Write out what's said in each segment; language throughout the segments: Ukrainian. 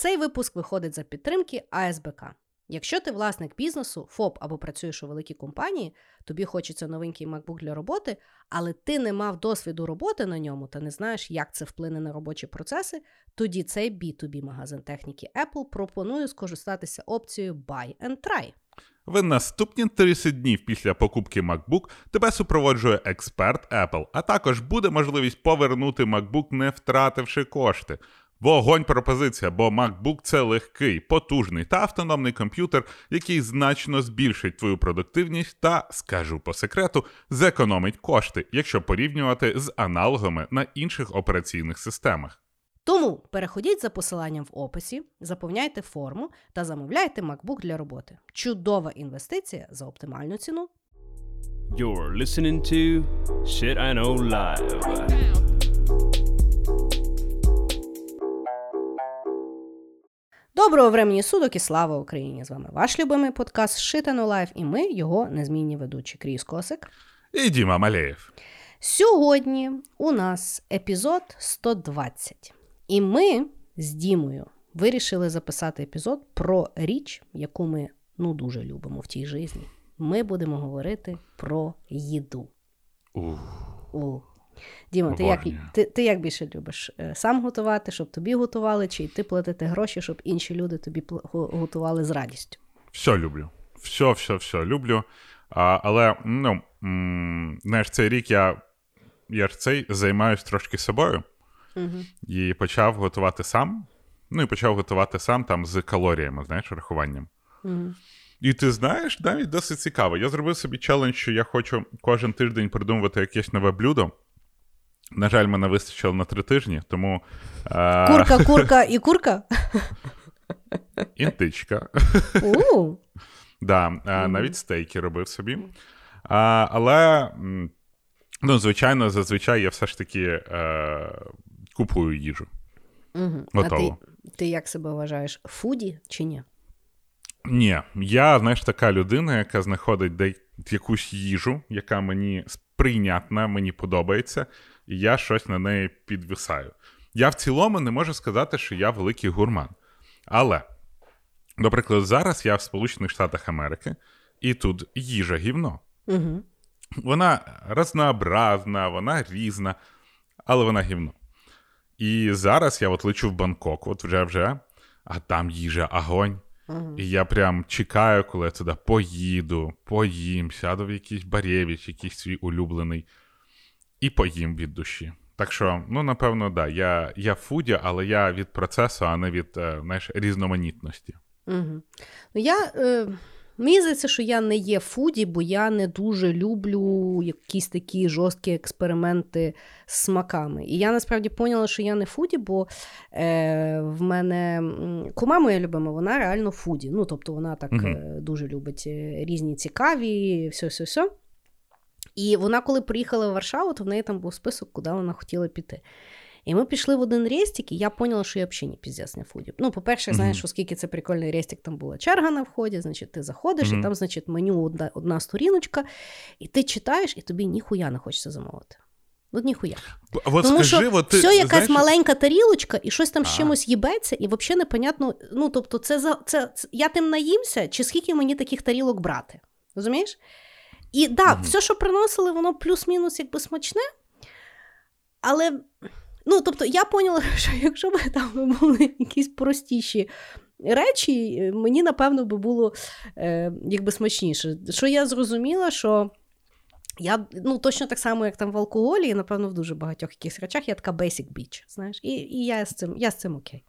Цей випуск виходить за підтримки АСБК. Якщо ти власник бізнесу, ФОП або працюєш у великій компанії, тобі хочеться новенький MacBook для роботи, але ти не мав досвіду роботи на ньому та не знаєш, як це вплине на робочі процеси, тоді цей B2B магазин техніки Apple пропонує скористатися опцією Buy and Try. В наступні 30 днів після покупки MacBook тебе супроводжує експерт Apple, а також буде можливість повернути MacBook, не втративши кошти. Вогонь пропозиція, бо MacBook це легкий, потужний та автономний комп'ютер, який значно збільшить твою продуктивність та, скажу по секрету, зекономить кошти, якщо порівнювати з аналогами на інших операційних системах. Тому переходіть за посиланням в описі, заповняйте форму та замовляйте MacBook для роботи. Чудова інвестиція за оптимальну ціну. You're listening to Shit I Know Life. Доброго времени суток і слава Україні! З вами ваш любимий подкаст Shit I Know Life і ми, його незмінні ведучі Кріс Косик. І Діма Малеєв. Сьогодні у нас епізод 120. І ми з Дімою вирішили записати епізод про річ, яку ми ну дуже любимо в тій житті. Ми будемо говорити про їду. Ух. У. Діма, ти як, ти, ти як більше любиш? Е, Сам готувати, щоб тобі готували, чи йти платити гроші, щоб інші люди тобі готували з радістю? Все люблю. Все, все, все люблю. А, але, ну, знаєш, цей рік я, я ж цей займаюсь трошки собою Угу. і почав готувати сам. Ну і почав готувати сам там з калоріями, знаєш, рахуванням. Угу. І ти знаєш, навіть досить цікаво. Я зробив собі челендж, що я хочу кожен тиждень придумувати якесь нове блюдо. На жаль, мене вистачило на три тижні, тому. Е- Курка, курка і курка? Інтичка. Да, навіть стейки робив собі. А, але, ну, звичайно, зазвичай я все ж таки е, купую їжу. Угу. А ти, ти як себе вважаєш? Фуді чи ні? Ні, я, знаєш, така людина, яка знаходить де якусь їжу, яка мені сприйнятна, мені подобається, і я щось на неї підвисаю. Я в цілому не можу сказати, що я великий гурман. Але, наприклад, зараз я в Сполучених Штатах Америки, і тут їжа гівно. Угу. Вона разнообразна, вона різна, але вона гівно. І зараз я от лечу в Бангкок, от вже вже, а там їжа огонь. Угу. І я прям чекаю, коли я туди поїду, поїм, сяду в якийсь барєвіч, якийсь свій улюблений, і поїм від душі. Так що, ну, напевно, да, я, я фуді, але я від процесу, а не від е, знаєш, різноманітності. Угу. Ну, я, е, мені здається, що я не є фуді, бо я не дуже люблю якісь такі жорсткі експерименти з смаками. І я насправді поняла, що я не фуді, бо е, в мене кума моя любима, вона реально фуді. Ну, тобто вона так е, дуже любить е, різні цікаві, все-все-все. І вона, коли приїхала в Варшаву, то в неї там був список, куди вона хотіла піти. І ми пішли в один рестик, і я поняла, що я взагалі не піздець не фуді. Ну, по-перше, знаєш, оскільки це прикольний рестик, там була черга на вході, значить, ти заходиш, Мгм. і там, значить, меню одна, одна сторіночка, і ти читаєш, і тобі ніхуя не хочеться замовити. Ну, ніхуя. Б- От Тому скажи, що ти, все якась знаєш, маленька тарілочка, і щось там з чимось їбеться, і взагалі непонятно. Ну, тобто, це, це, це я тим наїмся, чи скільки мені таких тарілок брати? Розумієш? І да, Мгм. все, що приносили, воно плюс-мінус якби смачне. Але, ну, тобто, я поняла, що якщо б там були якісь простіші речі, мені, напевно, би було е, якби смачніше. Що я зрозуміла, що. Я ну точно так само, як там в алкоголі, і напевно в дуже багатьох якихось речах я така basic bitch, знаєш, і, і я з цим я з цим окей.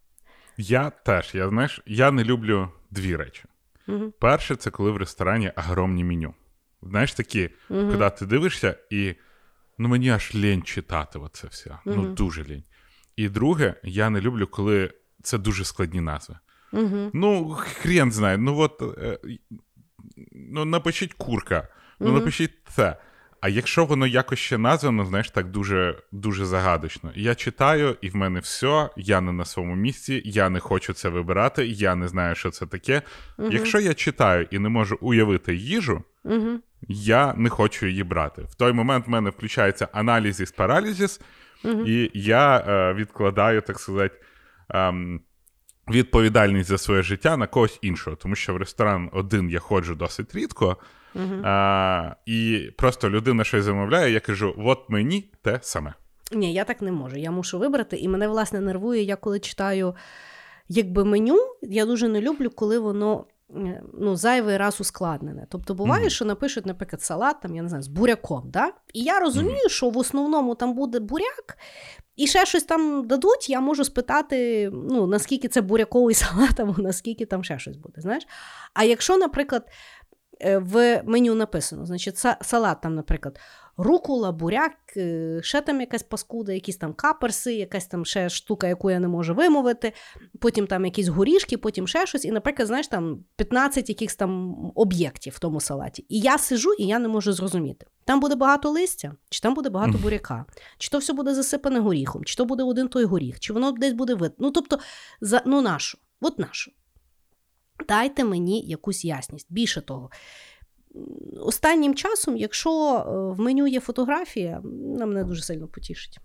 Я теж, я знаєш, я не люблю дві речі. Угу. Перше, це коли в ресторані огромні меню. Знаєш, такі, Угу. коли ти дивишся, і ну мені аж лінь читати оце все. Ну, дуже лінь. І друге, я не люблю, коли це дуже складні назви. Угу. Ну, хрен знає. Ну от е, ну, напишіть курка, ну напишіть це. А якщо воно якось ще названо, знаєш, так дуже, дуже загадочно. Я читаю, і в мене все, я не на своєму місці, я не хочу це вибирати, я не знаю, що це таке. Мгм. Якщо я читаю і не можу уявити їжу, Угу. Я не хочу її брати. В той момент в мене включається аналізіс паралізіс, Мгм. і я е, відкладаю, так сказати, ем, відповідальність за своє життя на когось іншого. Тому що в ресторан один я ходжу досить рідко, uh а, і просто людина щось замовляє, я кажу: от мені те саме. Ні, я так не можу. Я мушу вибрати, і мене власне нервує, я коли читаю якби меню, я дуже не люблю, коли воно. Ну, зайвий раз ускладнене. Тобто буває, mm-hmm. що напишуть, наприклад, салат там, я не знаю, з буряком. Да? І я розумію, mm-hmm. що в основному там буде буряк, і ще щось там дадуть, я можу спитати, ну, наскільки це буряковий салат, або наскільки там ще щось буде. знаєш. А якщо, наприклад, е, в меню написано, значить, салат там, наприклад, рукула, буряк, е, ще там якась паскуда, якісь там каперси, якась там ще штука, яку я не можу вимовити, потім там якісь горішки, потім ще щось. І, наприклад, знаєш, там 15 якихось там об'єктів в тому салаті. І я сижу, і я не можу зрозуміти. Там буде багато листя, чи там буде багато буряка, чи то все буде засипане горіхом, чи то буде один той горіх, чи воно десь буде вид. Ну, тобто, за, ну нашу, от нашу. Дайте мені якусь ясність. Більше того, останнім часом, якщо е, в меню є фотографія, вона мене дуже сильно потішить.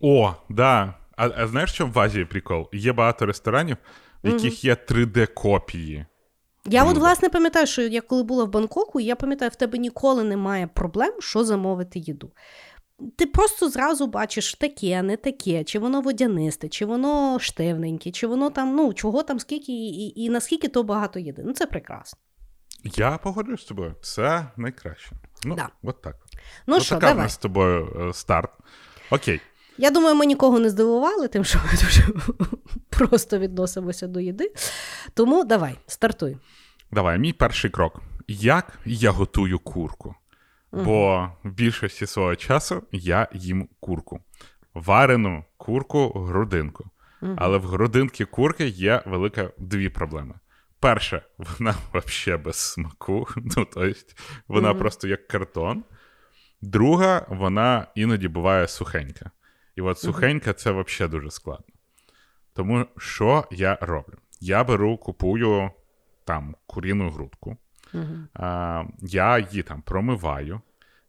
О, да. А а знаєш, що в Азії прикол? Є багато ресторанів, в яких є 3D-копії. Я от, власне, пам'ятаю, що я коли була в Бангкоку, я пам'ятаю, в тебе ніколи немає проблем, що замовити їду. Ти просто зразу бачиш таке, не таке, чи воно водянисте, чи воно штивненьке, чи воно там, ну, чого там, скільки і, і, і наскільки то багато їде. Ну, це прекрасно. Я погоджуюсь з тобою. Це найкраще. Ну, да. от так. Ну от що, така давай. в нас з тобою е, старт. Окей. Я думаю, ми нікого не здивували, тим, що ми дуже просто відносимося до їди. Тому давай, стартуй. Давай, мій перший крок. Як я готую курку? Угу. Бо в більшості свого часу я їм курку. Варену курку, грудинку. Угу. Але в грудинки курки є велика дві проблеми. Перше, вона взагалі без смаку, ну, тобто, вона mm-hmm. просто як картон. Друга, вона іноді буває сухенька. І от сухенька це взагалі дуже складно. Тому що я роблю? Я беру, купую там куріну грудку, mm-hmm. а, я її там промиваю,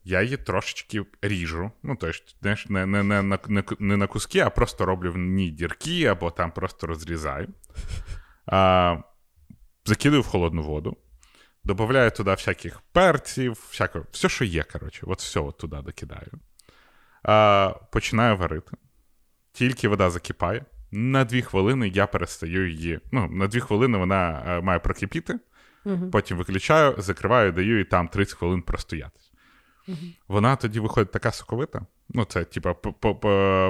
я її трошечки ріжу. Ну, тобто, не не, не, не, не на куски, а просто роблю в ній дірки або там просто розрізаю. А, закидаю в холодну воду, додаю туди всяких перців, всякого, все, що є, коротше, от все от туди докидаю. А, Починаю варити. Тільки вода закипає. На дві хвилини я перестаю її. Ну, на дві хвилини вона а, має прокипіти, угу. потім виключаю, закриваю, даю і там 30 хвилин простоятись. Угу. Вона тоді виходить така соковита. Ну, це, типа,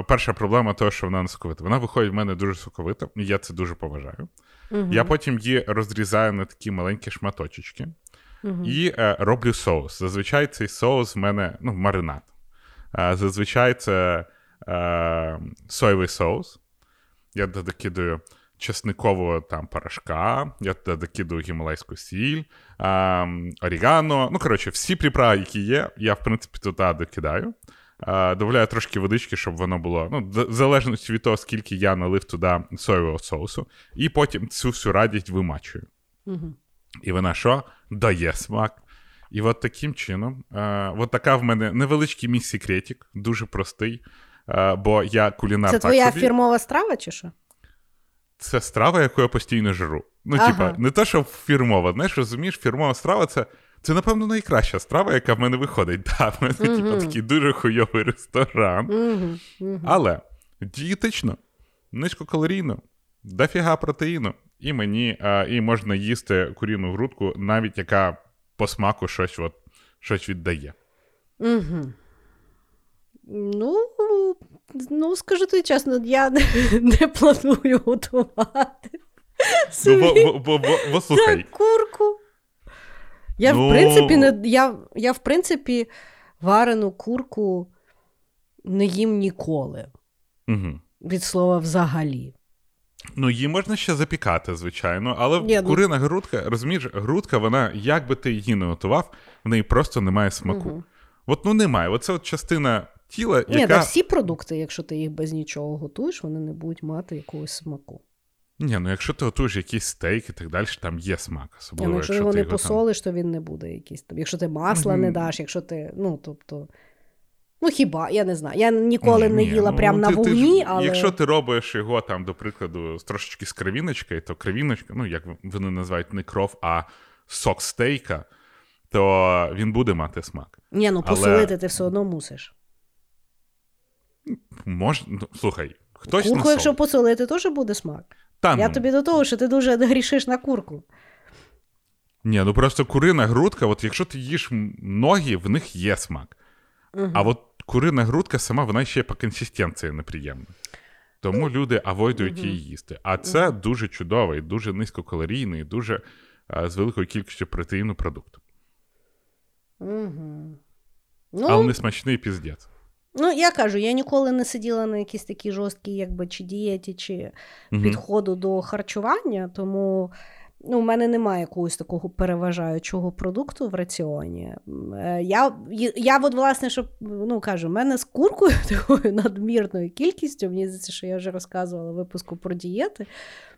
перша проблема того, що вона не соковита. Вона виходить в мене дуже соковита, і я це дуже поважаю. Угу. Я потім її розрізаю на такі маленькі шматочечки угу. і е, роблю соус. Зазвичай цей соус в мене ну, маринад. Е, зазвичай це е, соєвий соус. Я докидаю чесникового там порошка, я туди докидаю гімалайську сіль, е, орігано. Ну, коротше, всі приправи, які є, я, в принципі, туди докидаю. Додаю трошки водички, щоб воно було. Ну, в залежності від того, скільки я налив туди соєвого соусу, і потім цю всю радість вимачую. Угу. І вона що? Дає смак. І от таким чином, а, от така в мене невеличкий мій секретик, дуже простий. А, бо я кулінар. Це твоя собі. фірмова страва, чи що? Це страва, яку я постійно жру. Ну, ага. типа, не те, що фірмова. Знаєш, розумієш, фірмова страва це це, напевно, найкраща страва, яка в мене виходить. Да, в мене mm-hmm. типу, такий дуже хуйовий ресторан. Mm-hmm. Mm-hmm. Але дієтично, низькокалорійно, дофіга протеїну. І мені а, і можна їсти куріну грудку, навіть яка по смаку щось от, щось віддає. Угу. Ну, ну, скажу тобі чесно, я не, не планую готувати. Ну, бо, бо, бо, бо, бо слухай. Курку. Я, ну... в принципі, не, я, я, в принципі, варену курку не їм ніколи. Угу. Від слова взагалі. Ну, її можна ще запікати, звичайно, але Ні, ну курина ну... грудка, розумієш, грудка, вона, як би ти її не готував, в неї просто немає смаку. Угу. От ну немає. Оце от частина тіла. яка... Ні, всі продукти, якщо ти їх без нічого готуєш, вони не будуть мати якогось смаку. Ні, ну якщо ти готуєш якийсь стейк і так далі, там є смак. Особливо, Ні, ну, якщо, якщо його не посолиш, там... то він не буде якийсь. там. Якщо ти масла mm-hmm. не даш, якщо ти. Ну, тобто. Ну, хіба, я не знаю. Я ніколи Ні, не ні, їла ну, на ти- ти але. Якщо ти робиш його там, до прикладу, трошечки з кровіночкою, то кровіночка, ну як вони називають не кров, а сок стейка, то він буде мати смак. Ні, ну Але- посолити ти все одно мусиш. Мож... ну, слухай, хтось Курку, якщо посолити, теж буде смак. Та, Я ну. тобі до того, що ти дуже грішиш на курку. Ні, ну просто курина грудка, от якщо ти їш ноги, в них є смак. А от курина грудка сама, вона ще по консистенції неприємна. Тому люди авойдують її їсти. А це дуже чудовий, дуже низькокалорійний, дуже а, з великою кількістю протеїну продукт. Угу. Але Ну, не смачний піздець. Ну, я кажу, я ніколи не сиділа на якійсь такій жорсткій, якби, чи дієті, чи Мгм. підходу до харчування, тому ну, в мене немає якогось такого переважаючого продукту в раціоні. Е, Я, я от, власне, щоб, ну, кажу, в мене з куркою такою надмірною кількістю, мені здається, що я вже розказувала в випуску про дієти.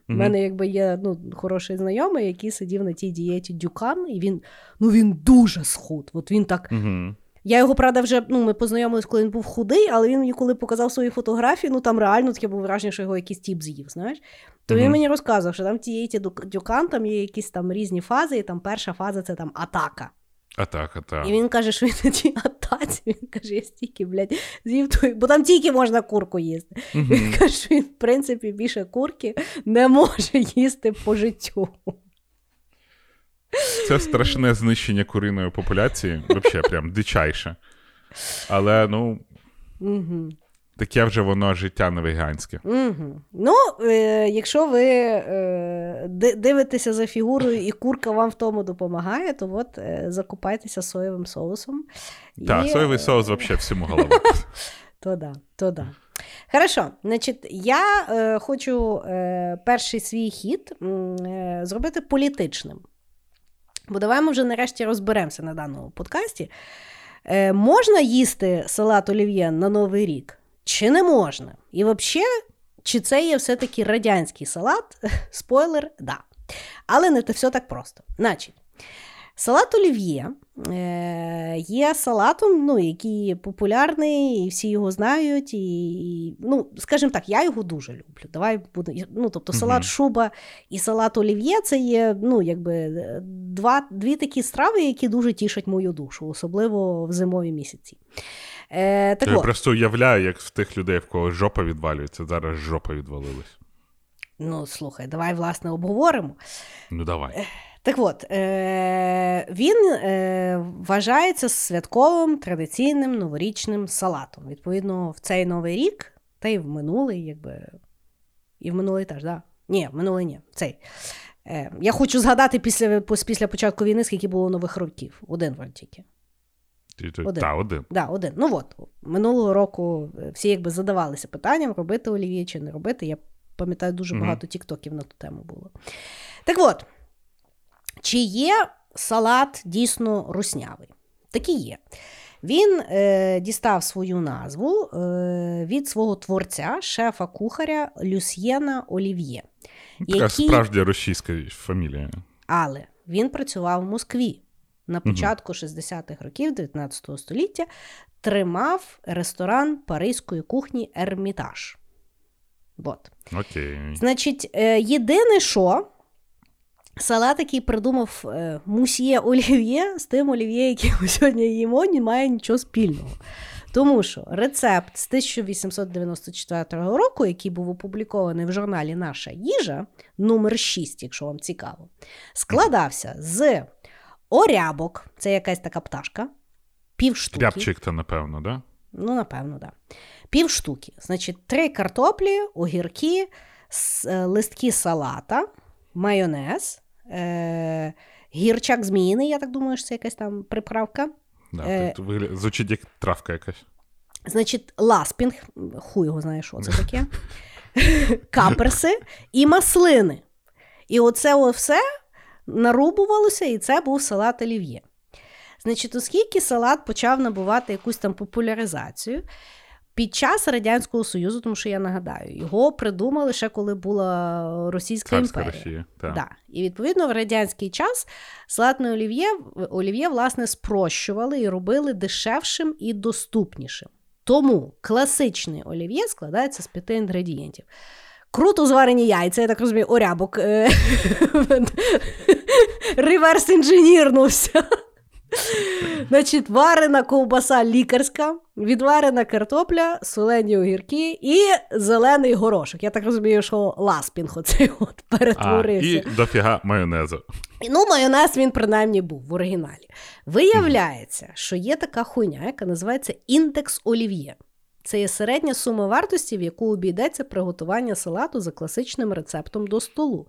У Мгм. мене якби є ну, хороший знайомий, який сидів на тій дієті Дюкан, і він, ну, він дуже схуд. От він так Угу. Я його, правда, вже ну, ми познайомились, коли він був худий, але він мені коли показав свої фотографії, ну там реально таке було враження, що його якийсь тіп з'їв, знаєш. То він мені розказував, що там тієї дюкан там є якісь там різні фази, і там перша фаза це там атака. А так. І він каже, що він на тій атаці, він каже, я стільки, блядь, з'їв той, бо там тільки можна курку їсти. Мгм. Він каже, що він, в принципі, більше курки не може їсти по життю. Це страшне знищення куриної популяції, взагалі, прям дичайше. Але ну, Угу. таке вже воно життя не веганське. Угу. Ну, е, якщо ви е, дивитеся за фігурою і курка вам в тому допомагає, то от е, закупайтеся соєвим соусом. Так, І, соєвий е, соус взагалі всьому голова. То да, то да. Хорошо, значить, я е, хочу е, перший свій хід зробити політичним. Бо давай ми вже нарешті розберемося на даному подкасті. Е, можна їсти салат олів'є на Новий рік, чи не можна? І взагалі, чи це є все-таки радянський салат? Спойлер, да. Але не все так просто. Значить, салат олів'є є салатом, ну, який популярний, і всі його знають. І, і, ну, скажімо так, я його дуже люблю. Давай буде, ну, тобто салат шуба і салат олів'є це є ну, якби, е, два, дві такі страви, які дуже тішать мою душу, особливо в зимові місяці. Е, так Я от, просто уявляю, як в тих людей, в кого жопа відвалюється, зараз жопа відвалилась. ну, слухай, давай, власне, обговоримо. Ну давай. Так от, е- він е- вважається святковим традиційним новорічним салатом. Відповідно, в цей новий рік, та й в минулий, якби. І в минулий теж, да? Ні, в минулий ні. Цей. Е- я хочу згадати після, після початку війни, скільки було нових років. Один вроді тільки. Один. Та, один. Да, один. Ну от, минулого року е, всі якби задавалися питанням, робити олів'є чи не робити. Я пам'ятаю, дуже багато тіктоків на ту тему було. Так от, чи є салат дійсно руснявий? Такий є. Він е, дістав свою назву е, від свого творця, шефа-кухаря Люсьєна Олів'є. Така Який- справжня російська фамілія. Але він працював в Москві на початку 60-х років 19 століття, тримав ресторан паризької кухні Ермітаж. От. Окей. Значить, е, єдине, що салат, який придумав е, мусьє Олів'є, з тим Олів'є, який ми сьогодні їмо, не має нічого спільного. Тому що рецепт з 1894 року, який був опублікований в журналі Наша їжа, номер 6, якщо вам цікаво, складався з орябок, це якась така пташка, півштуки. Рябчик, то напевно, да? Ну, напевно. Да. Пів штуки. Значить, три картоплі, огірки, е, листки салата, майонез, е- гірчак зміїний, я так думаю, що це якась там приправка. да Е, вигля- Звучить як травка якась. Значить, ласпінг, хуй його знає, що це таке. Каперси і маслини. І оце все нарубувалося, і це був салат олів'є. Значить, оскільки салат почав набувати якусь там популяризацію, Під час Радянського Союзу, тому що я нагадаю, його придумали ще коли була Російська Царська імперія. Росія. Так. Да. І відповідно в радянський час салатне олів'є, олів'є власне спрощували і робили дешевшим і доступнішим. Тому класичне олів'є складається з п'яти інгредієнтів. Круто зварені яйця, я так розумію, орябок е, реверс інженірнувся. Значить, варена ковбаса лікарська, відварена картопля, солені огірки і зелений горошок. Я так розумію, що ласпінг оцей от А, перетворився. і дофіга майонезу. Ну, майонез він принаймні був в оригіналі. Виявляється, що є така хуйня, яка називається індекс олів'є. Це є середня сума вартості, в яку обійдеться приготування салату за класичним рецептом до столу.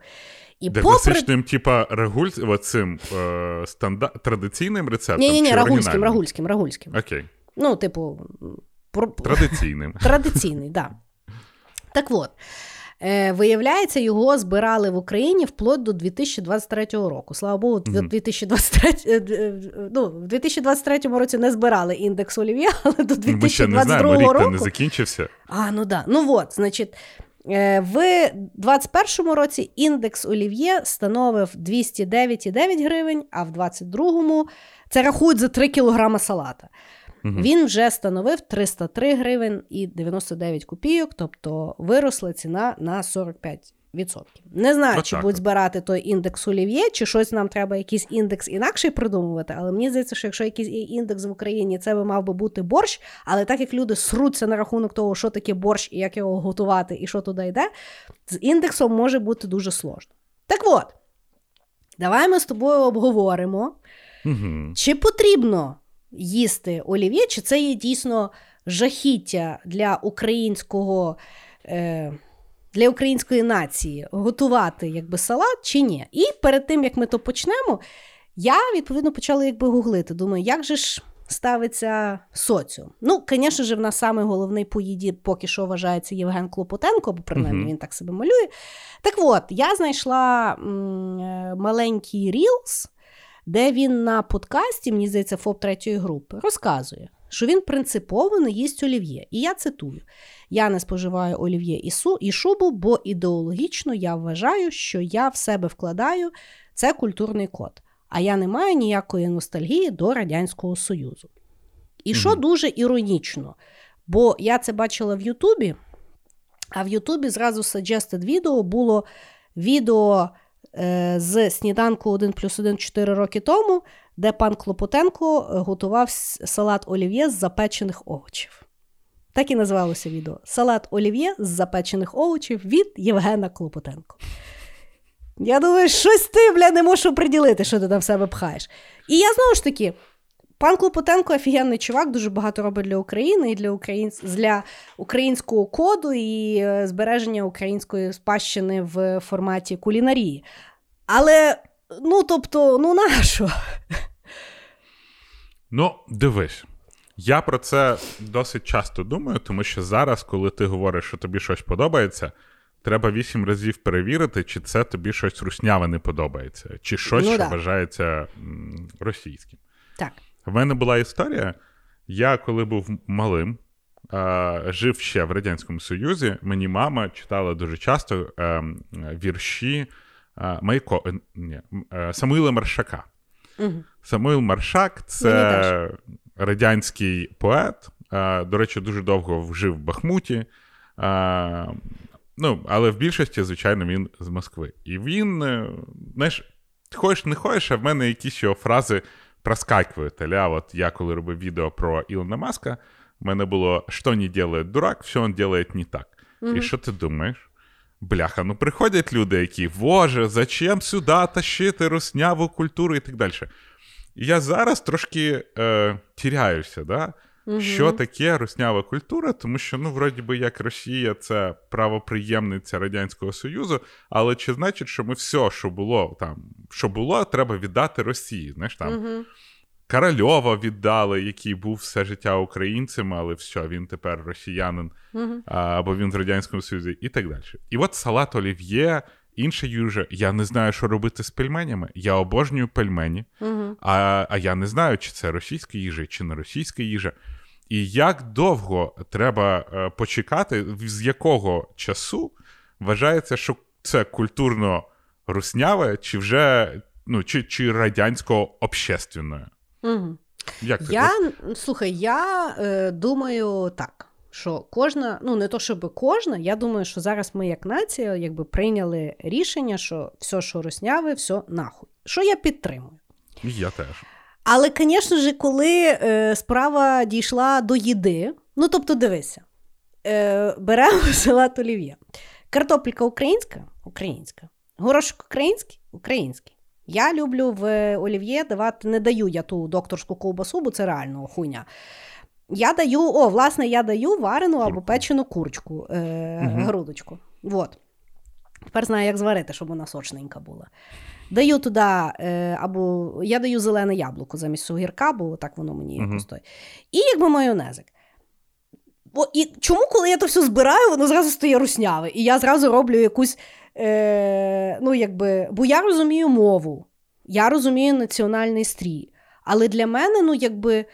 І Де попри типа, рагуль, оцим е, станда... традиційним рецептом? ні, ні, ні, рагульським, рагульським, рагульським. Окей. Ну, типу, про... Традиційним. Традиційний, так. Да. Так от, е, виявляється, його збирали в Україні вплоть до 2023 року. Слава Богу, в Мгм. 2023, е, е, ну, в 2023 році не збирали індекс олів'є, але до Ну, Ми ще не знаємо, рік року. не закінчився. А, ну да. Ну от, значить, в 2021 році індекс олів'є становив 209,9 гривень, а в 2022 це рахують за 3 кілограми салата. Угу. Він вже становив 303 гривень і 99 копійок, тобто виросла ціна на 45%. Не знаю, чи Отак будуть збирати той індекс олів'є, чи щось нам треба якийсь індекс інакший придумувати. Але мені здається, що якщо якийсь індекс в Україні, це би мав би бути борщ. Але так як люди сруться на рахунок того, що таке борщ і як його готувати, і що туди йде, з індексом може бути дуже сложно. Так от, давай ми з тобою обговоримо. Мгм. Чи потрібно їсти олів'є, чи це є дійсно жахіття для українського. Е, для української нації готувати якби салат чи ні. І перед тим як ми то почнемо, я відповідно почала якби гуглити. Думаю, як же ж ставиться соціум? Ну, звісно ж, в нас самий головний по їді поки що вважається Євген Клопотенко, бо принаймні Мгм. він так себе малює. Так от, я знайшла м, е, маленький рілс, де він на подкасті, мені здається, ФОП третьої групи, розказує, що він принципово не їсть олів'є. І я цитую: я не споживаю олів'є і, су, і шубу, бо ідеологічно я вважаю, що я в себе вкладаю це культурний код. А я не маю ніякої ностальгії до Радянського Союзу. І що Мгм. дуже іронічно, бо я це бачила в Ютубі, а в Ютубі зразу suggested відео було відео е, з сніданку 1 плюс 1 4 роки тому, де пан Клопотенко е, готував салат олів'є з запечених овочів. Так і називалося відео: Салат олів'є з запечених овочів від Євгена Клопотенко. Я думаю, щось ти, бля, не можеш приділити, що ти там в себе пхаєш. І я знову ж таки. Пан Клопотенко офігенний чувак, дуже багато робить для України і для, українсь... для українського коду і е, збереження української спадщини в форматі кулінарії. Але, ну тобто, ну нащо? Ну, дивись. Я про це досить часто думаю, тому що зараз, коли ти говориш, що тобі щось подобається, треба вісім разів перевірити, чи це тобі щось русняве не подобається, чи щось, Ну що да. вважається російським. Так. В мене була історія. Я, коли був малим, е, жив ще в Радянському Союзі, мені мама читала дуже часто е, вірші Майко, е, ні, е, Самуїла Маршака. Угу. Самуїл Маршак це радянський поет. До речі, дуже довго жив в Бахмуті. Ну, але в більшості, звичайно, він з Москви. І він, е, знаєш, хочеш не хочеш, а в мене якісь його фрази проскакивають. Аля, от я коли робив відео про Ілона Маска, в мене було «Що не делает дурак, все він делает не так. І що ти думаєш? Бляха, ну приходять люди, які, боже, зачем сюди тащити русняву культуру і так далі. І я зараз трошки е, тіряюся, да? Мгм. що таке руснява культура, тому що, ну, вроді би, як Росія, це правоприємниця Радянського Союзу, але чи значить, що ми все, що було там, що було, треба віддати Росії? Знаєш, там Угу. Корольова віддали, який був все життя українцем, але все, він тепер росіянин, або він в Радянському Союзі, і так далі. І от салат олів'є, інша їжа. Я не знаю, що робити з пельменями. Я обожнюю пельмені, Угу. а, а я не знаю, чи це російська їжа, чи не російська їжа. І як довго треба е, почекати, з якого часу вважається, що це культурно русняве, чи вже ну, чи, чи радянсько общественне? Угу. Як ти? Я слухай, я е, думаю так. Що кожна, ну не то щоб кожна, я думаю, що зараз ми, як нація, якби прийняли рішення, що все, що росняве, все нахуй. Що я підтримую. Я теж. Але, звісно ж, коли е, справа дійшла до їди, ну тобто, дивися, е, беремо салат олів'є. Картопелька українська українська. Горошок український український. Я люблю в олів'є давати, не даю я ту докторську ковбасу, бо це реально хуйня. Я даю, о, власне, я даю варену або печену курочку, е, угу. грудочку. Вот. Тепер знаю, як зварити, щоб вона сочненька була. Даю туди, е, або я даю зелене яблуко замість огірка, бо так воно мені uh-huh. якось той. І якби майонезик. Бо, і Чому, коли я то все збираю, воно зразу стає русняве. І я зразу роблю якусь. Е, ну, якби, Бо я розумію мову, я розумію національний стрій. Але для мене, ну, якби.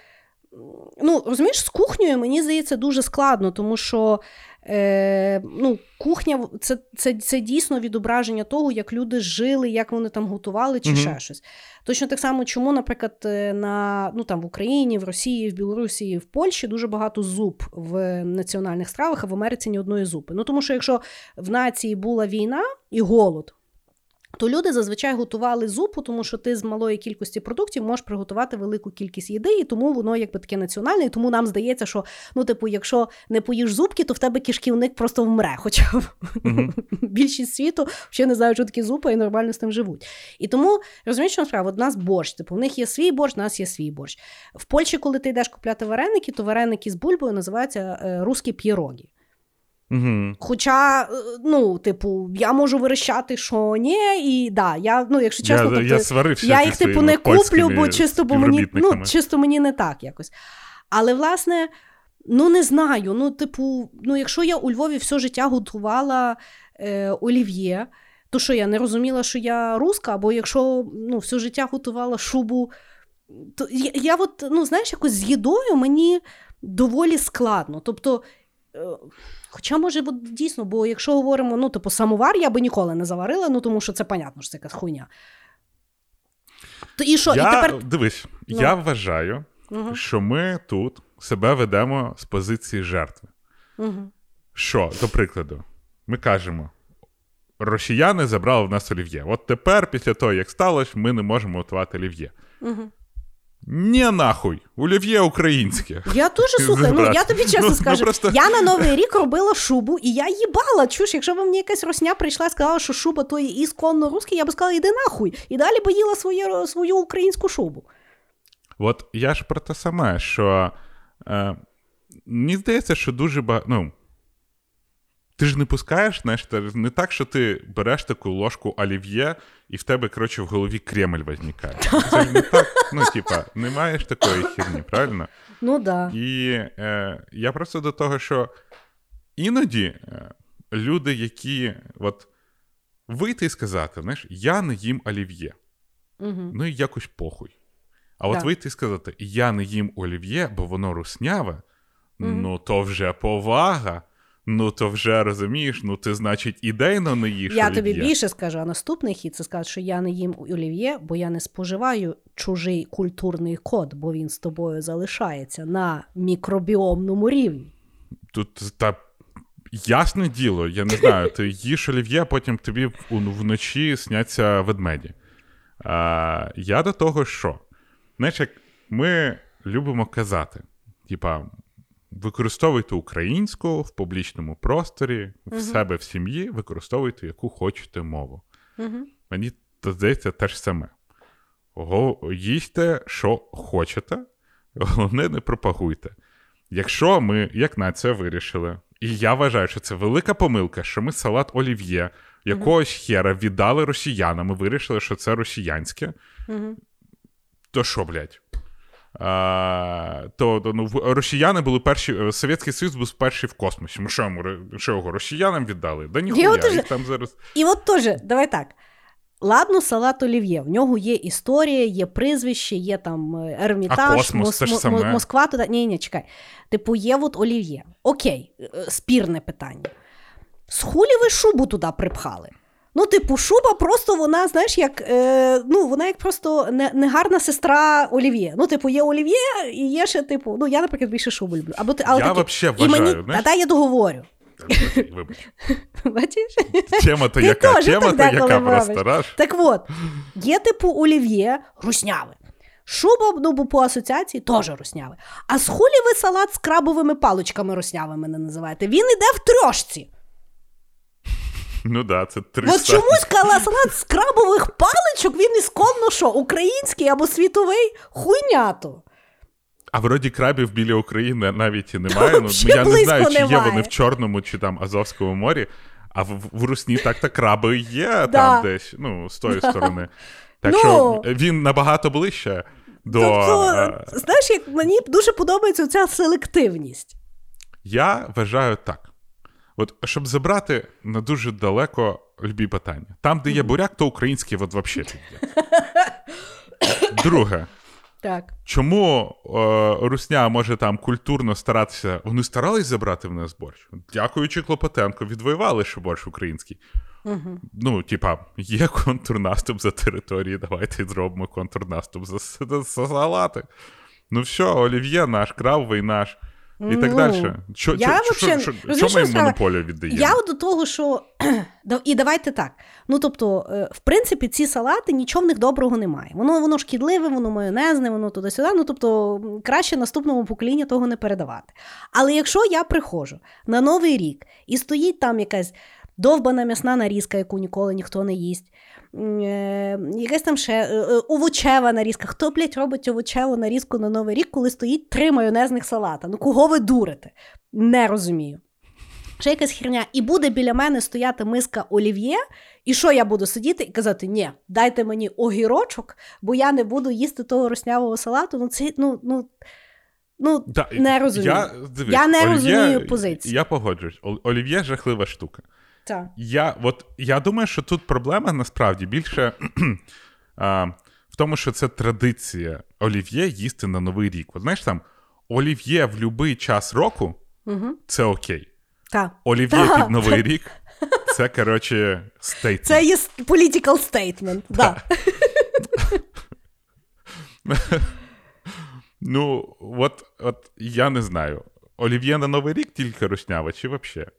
Ну, розумієш, з кухнею мені здається дуже складно, тому що Е, ну, Кухня це це, це дійсно відображення того, як люди жили, як вони там готували, чи mm ще щось. Точно так само, чому, наприклад, е, на, ну, там, в Україні, в Росії, в Білорусі, в Польщі дуже багато зуб в національних стравах, а в Америці ні одної зупи. Ну, Тому що якщо в нації була війна і голод, то люди зазвичай готували зупу, тому що ти з малої кількості продуктів можеш приготувати велику кількість їди, і тому воно якби таке національне. І тому нам здається, що ну, типу, якщо не поїш зубки, то в тебе кишківник просто вмре. Хоча mm-hmm. більшість світу ще не знають, що такі зупи і нормально з тим живуть. І тому розумієш, що справа, от нас борщ. Типу, в них є свій борщ, у нас є свій борщ. В Польщі, коли ти йдеш купляти вареники, то вареники з бульбою називаються е, русські п'єрогі. Угу. Хоча, е, ну, типу, я можу вирощати, що ні, і да, я, ну, якщо чесно, я, тобто, я, сварився я їх типу не куплю, бо чисто бо мені ну, чисто мені не так якось. Але, власне, ну не знаю. Ну, типу, ну, якщо я у Львові все життя готувала е, олів'є, то що я не розуміла, що я руска, або якщо ну, все життя готувала шубу, то я, я от, ну, знаєш, якось з їдою мені доволі складно. Тобто. Е, Хоча, може, дійсно, бо якщо говоримо, ну, типу, самовар я би ніколи не заварила, ну тому що це понятно, що це якась хуйня. То і що? Я, і тепер... Дивись, ну. я вважаю, угу. що ми тут себе ведемо з позиції жертви. Угу. Що, до прикладу, ми кажемо: росіяни забрали в нас олів'є. От тепер, після того, як сталося, ми не можемо готувати олів'є. Угу. Не нахуй, олів'є українське. Я дуже слухаю, ну я тобі чесно ну, ну скажу. Ну, просто... Я на Новий рік робила шубу, і я їбала. Чуш, якщо б мені якась росня прийшла і сказала, що шуба то є ісконно русський, я б сказала, іди нахуй. І далі би їла свою, свою українську шубу. От я ж про те саме, що е, мені здається, що дуже багато. Ну, ти ж не пускаєш, знаєш, не так, що ти береш таку ложку олів'є, і в тебе, коротше, в голові Кремль возникає. Це ж не так, ну, типа, не маєш такої херні, правильно? Ну да. І е, я просто до того, що іноді е, люди, які от вийти і сказати, знаєш, я не їм олів'є. Угу. Ну і якось похуй. А от вийти і сказати, я не їм олів'є, бо воно русняве, угу. ну то вже повага. Ну, то вже розумієш, ну ти, значить, ідейно не їш. Я олів'є. тобі більше скажу, а наступний хід це сказати, що я не їм олів'є, бо я не споживаю чужий культурний код, бо він з тобою залишається на мікробіомному рівні. Тут та ясне діло, я не знаю, ти їш олів'є, потім тобі вночі сняться ведмеді. А, Я до того, що, знаєш, як ми любимо казати, типа, Використовуйте українську в публічному просторі, в uh себе в сім'ї, використовуйте яку хочете мову. uh Мені здається те ж саме. Го, їсте, що хочете, головне, не пропагуйте. Якщо ми, як нація, вирішили, і я вважаю, що це велика помилка, що ми салат олів'є, якогось хера віддали росіянам і вирішили, що це росіянське, то що, блядь? То ну, росіяни були перші, е, Совєтський Союз був перший в космосі. Ми що йому що його росіянам віддали? Да ніхуя, їх там зараз. І от теж, давай так. Ладно, салат олів'є. В нього є історія, є прізвище, є там е, ермітаж, А космос ж саме. Москва туди. Ні, ні, чекай. Типу, є от олів'є. Окей, е, спірне питання. З хулі ви шубу туди припхали? Ну, типу, шуба просто вона, знаєш, як е, ну, вона як просто не, негарна сестра Олів'є. Ну, типу, є Олів'є, і є ще, типу, ну, я, наприклад, більше шубу люблю. Або, ти- але Я такі- вообще і мені, знаєш- А дай я договорю. Вибач. Бачиш? Тема то яка, тема то яка просто? Так от, є типу олів'є русняве. Шуба, ну, бо по асоціації теж русняве. А з хулі ви салат з крабовими паличками руснявими не називаєте. Він іде в трьошці. Ну да, це три От чомусь салат з крабових паличок, він ісконно що, український або світовий хуйнято. А вроді крабів біля України навіть і немає. Ну, Вообще я не знаю, чи є вони в Чорному чи там Азовському морі, а в, в Русні так-то краби є Да. там десь, ну, з тої сторони. Так Ну. що він набагато ближче до. тобто, е, знаєш, як мені дуже подобається ця селективність. Я вважаю так. От, щоб забрати на дуже далеко любі питання. Там, де є буряк, то український от взагалі є. Друге. Так. Чому е, Русня може там культурно старатися? Вони старались забрати в нас борщ. Дякуючи Клопотенко, відвоювали, що борщ український. Угу. Ну, типа, є контрнаступ за території, давайте зробимо контрнаступ за, с- за салати. Ну все, Олів'є наш, кравовий наш. І так Ну, далі. Що, я що, вообще- що, що що ми їм монополію віддаємо? Я до того, що і давайте так. Ну тобто, е, в принципі, ці салати нічого в них доброго немає. Воно воно шкідливе, воно майонезне, воно туди-сюди. Ну тобто, краще наступному поколінню того не передавати. Але якщо я приходжу на новий рік і стоїть там якась довбана м'ясна нарізка, яку ніколи ніхто не їсть. е, Якась там ще е, е, овочева нарізка. Хто, блядь, робить овочеву нарізку на Новий рік, коли стоїть три майонезних салата? Ну кого ви дурите? Не розумію. Ще якась херня, і буде біля мене стояти миска олів'є, і що я буду сидіти і казати: ні, дайте мені огірочок, бо я не буду їсти того роснявого салату. Ну, це ну, ну, ну Да, не розумію. Я, дивись, Я не Олів'є- розумію позиції. Я погоджуюсь. Ол- Олів'є жахлива штука. Так. Я, от, я думаю, що тут проблема насправді більше а, в тому, що це традиція олів'є їсти на Новий рік. От, знаєш там, олів'є в будь-який час року Угу. це окей. Так. Олів'є Та, під Новий рік це, коротше, стейтмент. Це є political statement. Да. Ну, от, от я не знаю. Олів'є на Новий рік тільки русняве, чи взагалі?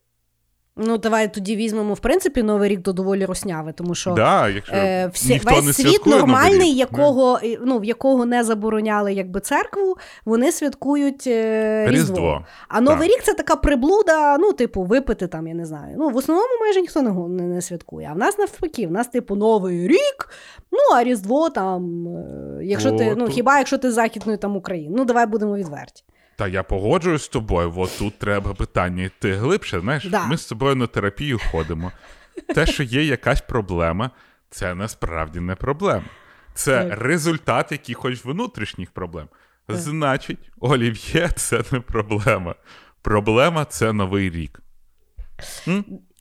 Ну, давай тоді візьмемо, в принципі, Новий рік до доволі росняве, тому що. Да, якщо Е, всі, ніхто весь не світ нормальний, рік, якого, е, ну, в якого не забороняли якби, церкву, вони святкують е, Різдво. Різдво. А Новий Так. рік це така приблуда, ну, типу, випити там, я не знаю. Ну, в основному майже ніхто не, не, не святкує. А в нас навпаки, в нас, типу, Новий рік, ну, а Різдво там, е, якщо ти, ну, то- хіба якщо ти з західної там України. Ну, давай будемо відверті. Та я погоджуюсь з тобою, от тут треба питання йти глибше. Знаєш, Да. ми з тобою на терапію ходимо. Те, що є якась проблема, це насправді не проблема. Це Так. результат якихось внутрішніх проблем. Значить, олів'є це не проблема. Проблема це новий рік.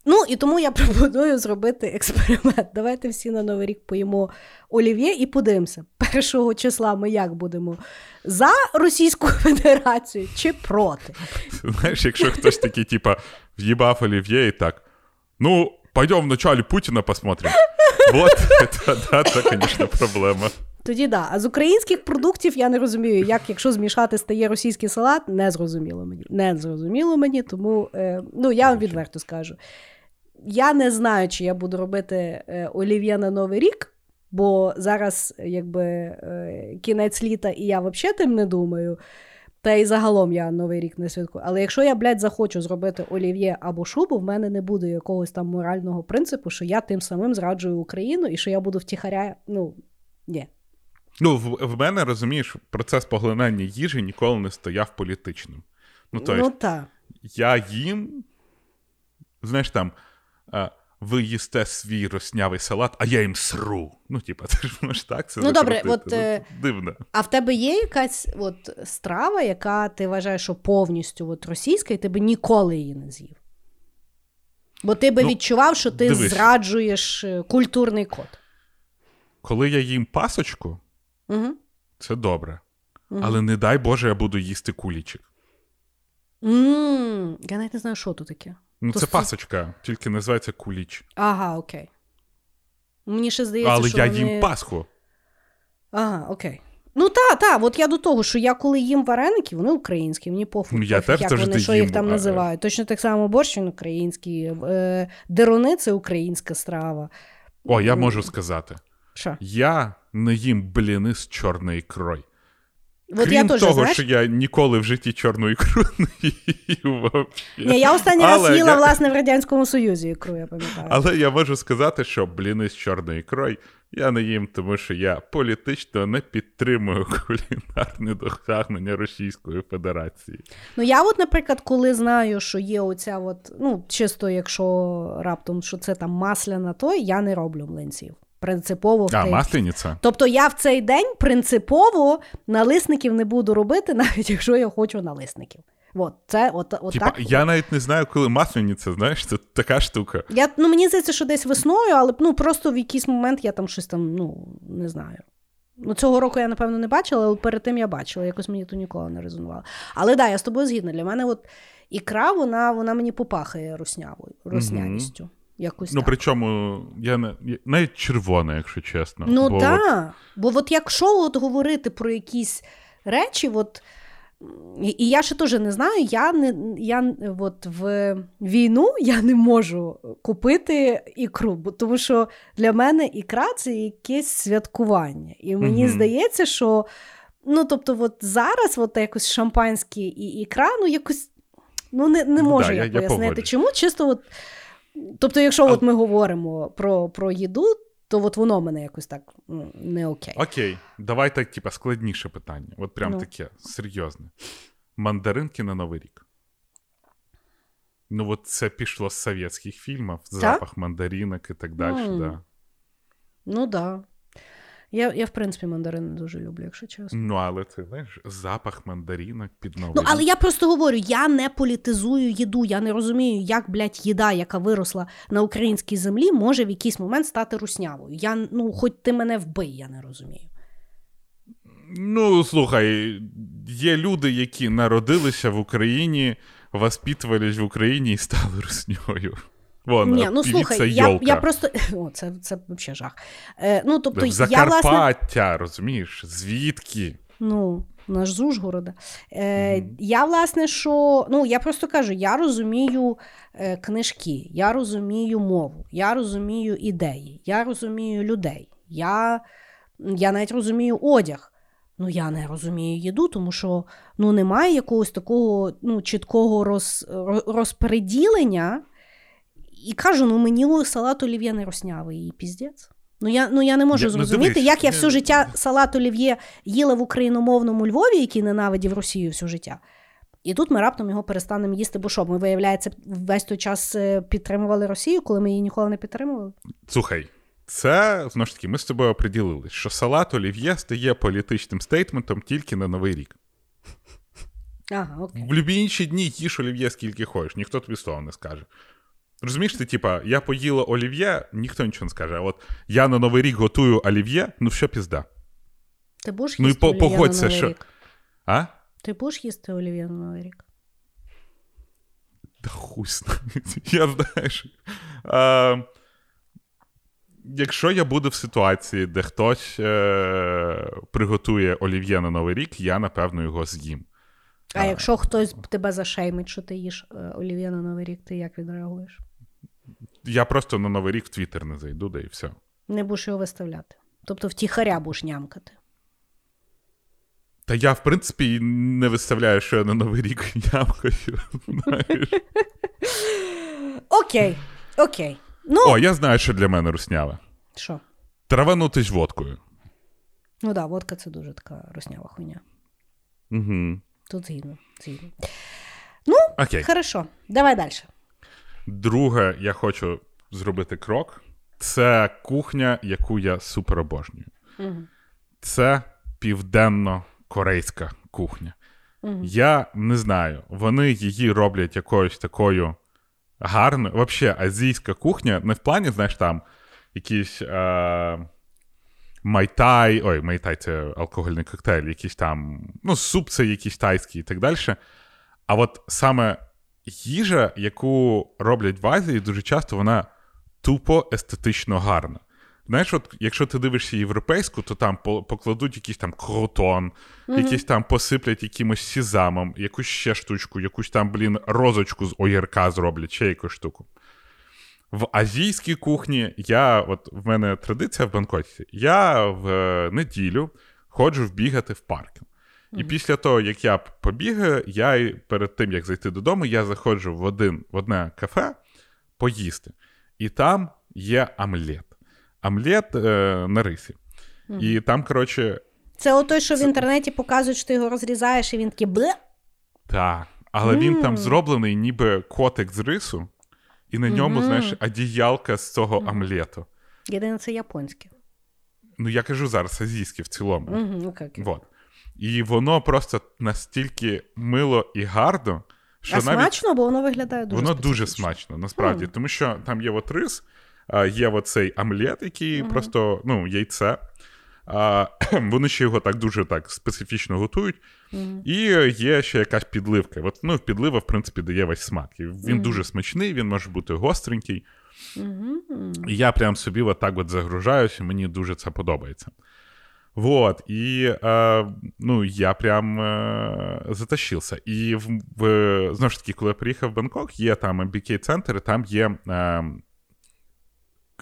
Ну, і тому я пропоную зробити експеримент. Давайте всі на Новий рік поїмо олів'є і подивимося, першого числа ми як будемо за Російську Федерацію чи проти. Знаєш, якщо хтось такий, типа, в'їбав олів'є і так. Ну, пойдем вначале Путіна посмотрим. Вот, це, да, це, звісно, проблема. Тоді да. А з українських продуктів я не розумію, як якщо змішати стає російський салат, не зрозуміло мені. Не зрозуміло мені, тому е, ну я вам відверто скажу. Я не знаю, чи я буду робити е, олів'є на Новий рік, бо зараз якби е, кінець літа, і я взагалі тим не думаю. Та й загалом я Новий рік не святкую. Але якщо я, блядь, захочу зробити олів'є або шубу, в мене не буде якогось там морального принципу, що я тим самим зраджую Україну і що я буду втіхаря. Ну, ні. Ну, в, в мене, розумієш, процес поглинання їжі ніколи не стояв політичним. Ну, то ну так. я їм, знаєш, там, ви їсте свій роснявий салат, а я їм сру. Ну, типа, ти ж можеш так це Ну, добре, от, Ну, е, Дивно. А в тебе є якась от страва, яка ти вважаєш, що повністю от російська, і ти би ніколи її не з'їв? Бо ти би Ну, відчував, що ти дивись. зраджуєш е, культурний код. коли я їм пасочку, Угу. це добре. Але не дай Боже, я буду їсти кулічик. м Я навіть не знаю, що то таке. Ну, То це с- пасочка, тільки називається куліч. Ага, окей. Мені ще здається, Але що я вони... їм пасху. Ага, окей. Ну та, та, от я до того, що я коли їм вареники, вони українські, мені пофіг, Ну, я пофіг, теж як завжди вони, що їм, їх там а, називають. Точно так само борщ він український, е, деруни це українська страва. О, я можу сказати. Що? Я не їм бліни з чорної ікрою. От Крім я теж, того, знаєш, що я ніколи в житті чорну ікру не їв. Ні, я останній раз їла, я- власне, в Радянському Союзі ікру, я пам'ятаю. Але я можу сказати, що бліни з чорною ікрою я не їм, тому що я політично не підтримую кулінарне досягнення Російської Федерації. Ну, я, от, наприклад, коли знаю, що є оця, от, ну, чисто, якщо раптом, що це там масляна, то я не роблю млинців. Принципово А, той- Тобто я в цей день принципово налисників не буду робити, навіть якщо я хочу налисників. От, це от, от Типа, так. я навіть не знаю, коли маслениця, знаєш, це така штука. Я, ну, мені здається, що десь весною, але ну, просто в якийсь момент я там щось там, ну, не знаю. Ну, цього року я, напевно, не бачила, але перед тим я бачила, якось мені то ніколи не резонувало. Але да, я з тобою згідна. Для мене от ікра, вона, вона мені попахає руснявою, руснявістю. Якось Ну, так. причому я не я- навіть червона, якщо чесно. Ну Бо так. от- Бо от якщо от говорити про якісь речі, от, і, і я ще теж не знаю, я не я от в війну я не можу купити ікру, бо тому що для мене ікра це якесь святкування. І мені Мгм. здається, що ну, тобто, от зараз от якось шампанське і ікра, ну якось ну, не, не Ну, можу да, я, я- я пояснити, погоджуюсь. чому чисто от. Тобто, якщо А- от ми говоримо про, про їду, то от воно мене якось так не окей. Окей, давайте, типа, складніше питання. От прям Ну. таке, серйозне. Мандаринки на Новий рік. Ну, от це пішло з совєтських фільмів, запах мандаринок і так далі. Mm. Да. Ну так. Да. Я, я, в принципі, мандарини дуже люблю, якщо чесно. Ну, але ти знаєш, запах мандаринок під Новий Ну, але я просто говорю, я не політизую їду, я не розумію, як, блядь, їда, яка виросла на українській землі, може в якийсь момент стати руснявою. Я, ну, хоч ти мене вбий, я не розумію. Ну, слухай, є люди, які народилися в Україні, воспитувались в Україні і стали русньою. Вон, Ні, ну слухай, я, Йолка. я просто. О, це, це взагалі жах. Е, ну, тобто, В я, власне, розумієш? Звідки? Ну, наш з Ужгорода. Е, Мгм. Я, власне, що. Ну, я просто кажу, я розумію е, книжки, я розумію мову, я розумію ідеї, я розумію людей, я, я навіть розумію одяг. Ну, я не розумію їду, тому що ну, немає якогось такого ну, чіткого роз, розпреділення. І кажу, ну мені салат олів'є не роснявий і піздець. Ну я, ну я не можу Я- ну, зрозуміти, дивись, як я все життя салат олів'є їла в україномовному Львові, який ненавидів Росію все життя. І тут ми раптом його перестанемо їсти, бо що, ми, виявляється, весь той час е, підтримували Росію, коли ми її ніколи не підтримували. Слухай, це знову ж таки, ми з тобою оприділили, що салат олів'є стає політичним стейтментом тільки на Новий рік. Ага, окей. В будь-які інші дні їж олів'є скільки хочеш, ніхто тобі слова не скаже. Розумієш, ти, типа, я поїла олів'є, ніхто нічого не скаже. А от я на Новий рік готую олів'є, ну все пізда. Ти будеш їсти Ну і по- олів'є погодься, на Новий що- рік? А? Ти будеш їсти олів'є на Новий рік? Та хуй знає. Я знаєш. Е, якщо я буду в ситуації, де хтось е, приготує олів'є на Новий рік, я напевно його з'їм. А якщо хтось тебе зашеймить, що ти їш е, олів'є на Новий рік, ти як відреагуєш? Я просто на Новий рік в Твіттер не зайду, да і все. Не будеш його виставляти. Тобто втіхаря будеш нямкати. Та я, в принципі, не виставляю, що я на Новий рік ямкаю. знаєш. Окей, окей. Ну, О, я знаю, що для мене русняве. що? Траванутись водкою. Ну так, да, водка це дуже така роснява хуйня. Угу. Тут згідно. згідно. Окей. Хорошо, давай далі. Друге, я хочу зробити крок. Це кухня, яку я супер обожнюю. Угу. Це південно-корейська кухня. Я не знаю, вони її роблять якоюсь такою гарною. Взагалі, азійська кухня не в плані, знаєш, там якісь е- mai tai, ой, mai tai це алкогольний коктейль, якийсь там, ну, суп це якийсь тайський і так далі. А от саме їжа, яку роблять в Азії, дуже часто вона тупо естетично гарна. Знаєш, от якщо ти дивишся європейську, то там покладуть якийсь там крутон, mm-hmm. якийсь там посиплять якимось сізамом, якусь ще штучку, якусь там, блін, розочку з огірка зроблять, ще якусь штуку. В азійській кухні я, от в мене традиція в Бангкоці, я в е, неділю ходжу вбігати в паркінг. І mm-hmm. після того, як я побігаю, я перед тим, як зайти додому, я заходжу в один, в одне кафе поїсти. І там є омлет. Омлет е, на рисі. Mm-hmm. І там, коротше. Це отой, що це... в інтернеті показують, що ти його розрізаєш, і він такий бле. Так. Але mm-hmm. він там зроблений, ніби котик з рису, і на ньому, знаєш, одіялка з цього омлету. Єдине, це японське. Ну, я кажу зараз азійське в цілому. Mm-hmm, okay. Вот. І воно просто настільки мило і гарно. Що а навіть... смачно, бо воно виглядає дуже Воно специфічно. дуже смачно, насправді. Mm. Тому що там є от рис, є оцей омлет, який mm-hmm. просто ну, яйце. А, Вони ще його так дуже так специфічно готують. Mm-hmm. І є ще якась підливка. От, ну, Підлива, в принципі, дає весь смак. І Він mm-hmm. дуже смачний, він може бути гостренький. І я прям собі от так от загружаюся, мені дуже це подобається. Вот, і е, ну, я прям е, затащився. І в, в, знову ж таки, коли я приїхав в Бангкок, є там MBK центр і там є е,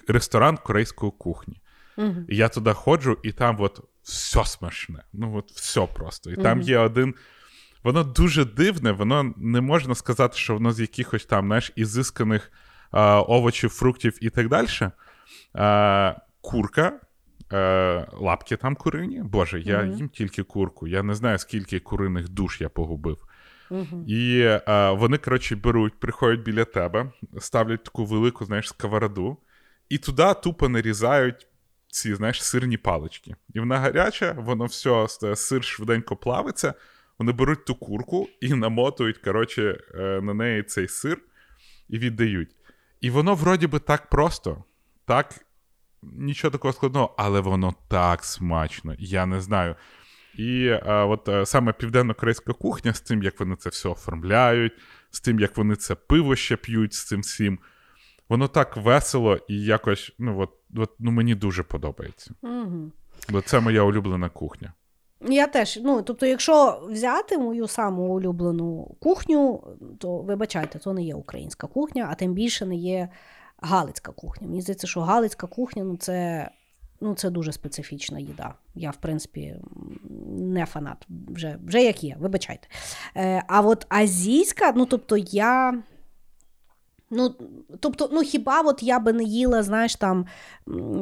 ресторан корейської кухні. І я туди ходжу, і там от все смачне. Ну, от все просто. І uh-huh. там є один. Воно дуже дивне, воно не можна сказати, що воно з якихось там, знаєш, ізисканих е, овочів, фруктів і так далі. Е, курка е, лапки там курині. Боже, я mm-hmm. їм тільки курку. Я не знаю, скільки куриних душ я погубив. Mm-hmm. І е, вони, коротше, беруть, приходять біля тебе, ставлять таку велику, знаєш, сковороду, і туди тупо нарізають ці, знаєш, сирні палички. І вона гаряча, воно все, сир швиденько плавиться. Вони беруть ту курку і намотують, коротше, е, на неї цей сир і віддають. І воно, вроді би, так просто, так нічого такого складного, але воно так смачно. Я не знаю. І а, от а, саме південно-корейська кухня з тим, як вони це все оформляють, з тим, як вони це пиво ще п'ють з цим всім. Воно так весело і якось ну, от, от, ну, мені дуже подобається. Угу. Бо це моя улюблена кухня. Я теж, ну, тобто, якщо взяти мою саму улюблену кухню, то вибачайте, то не є українська кухня, а тим більше не є Галицька кухня. Мені здається, що Галицька кухня ну це ну, це дуже специфічна їда. Я, в принципі, не фанат. Вже вже як є, вибачайте. Е, А от азійська, ну тобто я. Ну, тобто, ну хіба от я би не їла, знаєш, там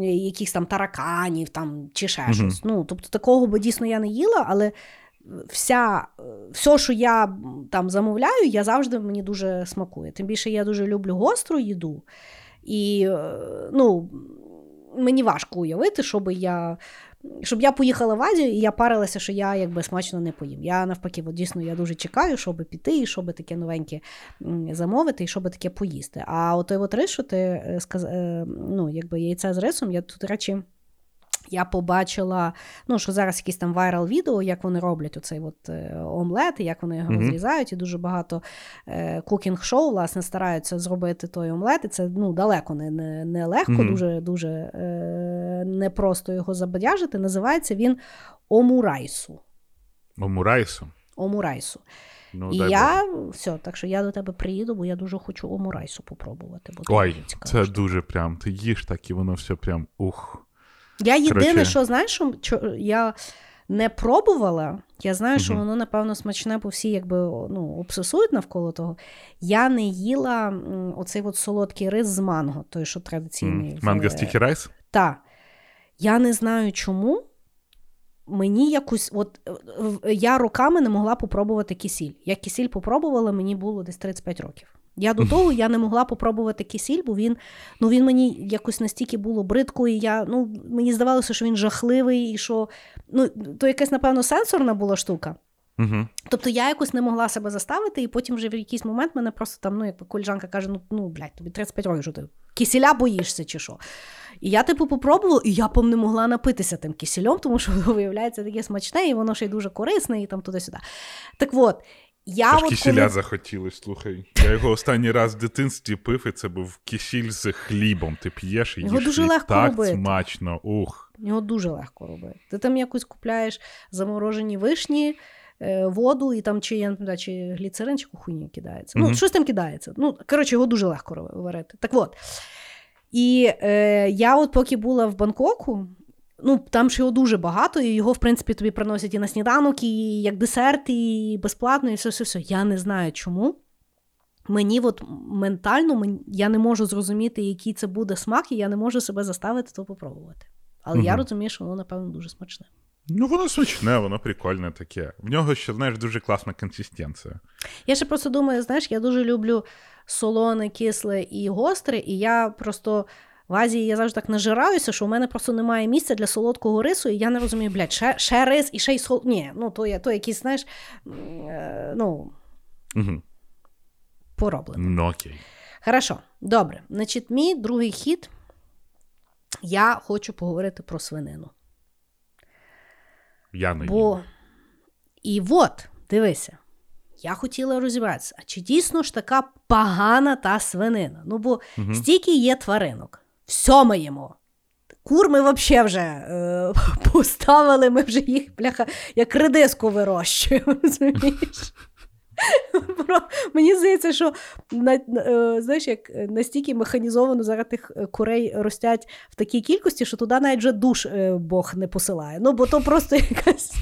якихось там тараканів там, чи ще mm-hmm. щось. Ну, тобто, такого би дійсно я не їла, але вся, все, що я там замовляю, я завжди мені дуже смакує. Тим більше я дуже люблю гостру їду. І е, ну, мені важко уявити, щоб я щоб я поїхала в Азію, і я парилася, що я якби смачно не поїм. Я навпаки, от, дійсно я дуже чекаю, щоб піти, і щоб таке новеньке замовити, і щоб таке поїсти. А от той от рис, що ти е, сказ... Е, ну, якби яйця з рисом, я тут речі. Я побачила, ну що зараз якісь там вайрал відео, як вони роблять оцей от е, омлет, як вони його mm-hmm. розрізають, і дуже багато е, кукінг-шоу, власне, стараються зробити той омлет. І це ну, далеко не не, не легко, mm-hmm. дуже дуже е, непросто його забадяжити. Називається він Омурайсу. Омурайсу? Омурайсу. Ну, І я Боже. все, так що я до тебе приїду, бо я дуже хочу омурайсу попробувати. Бо Ой, це дуже прям. Ти їш так, і воно все прям ух. Я єдине, Короче... що знаєш, що я не пробувала. Я знаю, що воно, напевно, смачне, бо всі якби ну, обсесують навколо того. Я не їла оцей от солодкий рис з манго, той, що традиційний. Манго стікі райс? Так. Я не знаю чому. Мені якось, от я роками не могла попробувати кисіль. Я кисіль попробувала, мені було десь 35 років. Я до того я не могла попробувати кисіль, бо він ну, він мені якось настільки було бридко, і я, ну, мені здавалося, що він жахливий, і що ну, то якась, напевно, сенсорна була штука. Угу. Тобто я якось не могла себе заставити, і потім вже в якийсь момент мене просто там, ну, як коліжанка каже: ну, ну блядь, тобі 35 років, що ти кисіля боїшся чи що. І я, типу, попробувала, і я пом не могла напитися тим кисельом, тому що воно виявляється таке смачне, і воно ще й дуже корисне, і там туди-сюди. Так от, я Аж от кисіля коли... захотілось, слухай. Я його останній раз в дитинстві пив, і це був кисіль з хлібом. Ти п'єш і Його їш дуже легко так робити. смачно. Ух. Його дуже легко робити. Ти там якось купляєш заморожені вишні, е, воду, і там чи, я не пам'ятаю, чи гліцерин, чи кухуні кидається. Ну, щось там кидається. Ну, коротше, його дуже легко варити. Так от. І е, я, от поки була в Бангкоку, ну, там ж його дуже багато, і його, в принципі, тобі приносять і на сніданок, і як десерт, і безплатно, і все, все, все. Я не знаю чому. Мені от ментально мені, я не можу зрозуміти, який це буде смак, і я не можу себе заставити то попробувати. Але я розумію, що воно, напевно, дуже смачне. Ну, воно смачне, воно прикольне таке. В нього ще, знаєш, дуже класна консистенція. Я ще просто думаю, знаєш, я дуже люблю солоне, кисле і гостре, і я просто в Азії я завжди так нажираюся, що у мене просто немає місця для солодкого рису, і я не розумію, блядь, ще, ще рис і ще й сол. Ні, ну то, то якийсь, знаєш, е, ну, Угу. пороблено. Ну окей. Хорошо, добре. Значить, мій другий хід. Я хочу поговорити про свинину. Я не їм. Бо і от, дивися, я хотіла розібратися, а чи дійсно ж така погана та свинина? Ну, бо угу. стільки є тваринок, все ми їмо. Кур ми взагалі вже е, поставили, ми вже їх, бляха, як редиску вирощуємо. розумієш? Мені здається, що на, е, знаєш, як настільки механізовано зараз тих е, курей ростять в такій кількості, що туди навіть вже душ е, Бог не посилає. Ну, бо то просто якась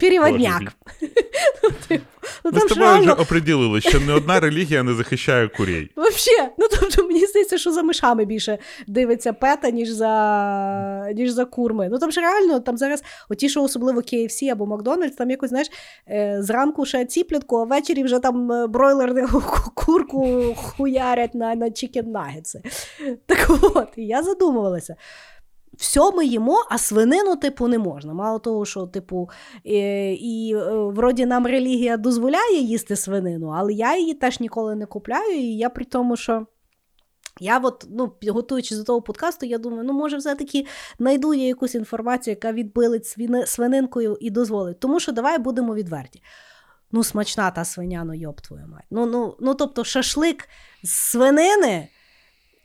переводняк. Ну, Ми там з тобою вже реально, оприділили, що не одна релігія не захищає курей. Вообще, ну тобто мені здається, що за мишами більше дивиться PETA, ніж за, ніж за курми. Ну там ж реально, там зараз, оті, що особливо KFC або Макдональдс, там якось, знаєш, е, зранку ще ціплятку, а ввечері вже там е, бройлерну курку хуярять на, на chicken нагетси. Так от, я задумувалася. Все ми їмо, а свинину, типу, не можна. Мало того, що, типу, е, і е, вроді нам релігія дозволяє їсти свинину, але я її теж ніколи не купляю. І я при тому, що я от, ну, готуючись до того подкасту, я думаю, ну, може, все-таки знайду я якусь інформацію, яка відбилить свининкою і дозволить. Тому що давай будемо відверті. Ну, смачна та свиня, ну йоб твою мать. Ну, ну, ну, тобто, шашлик з свинини.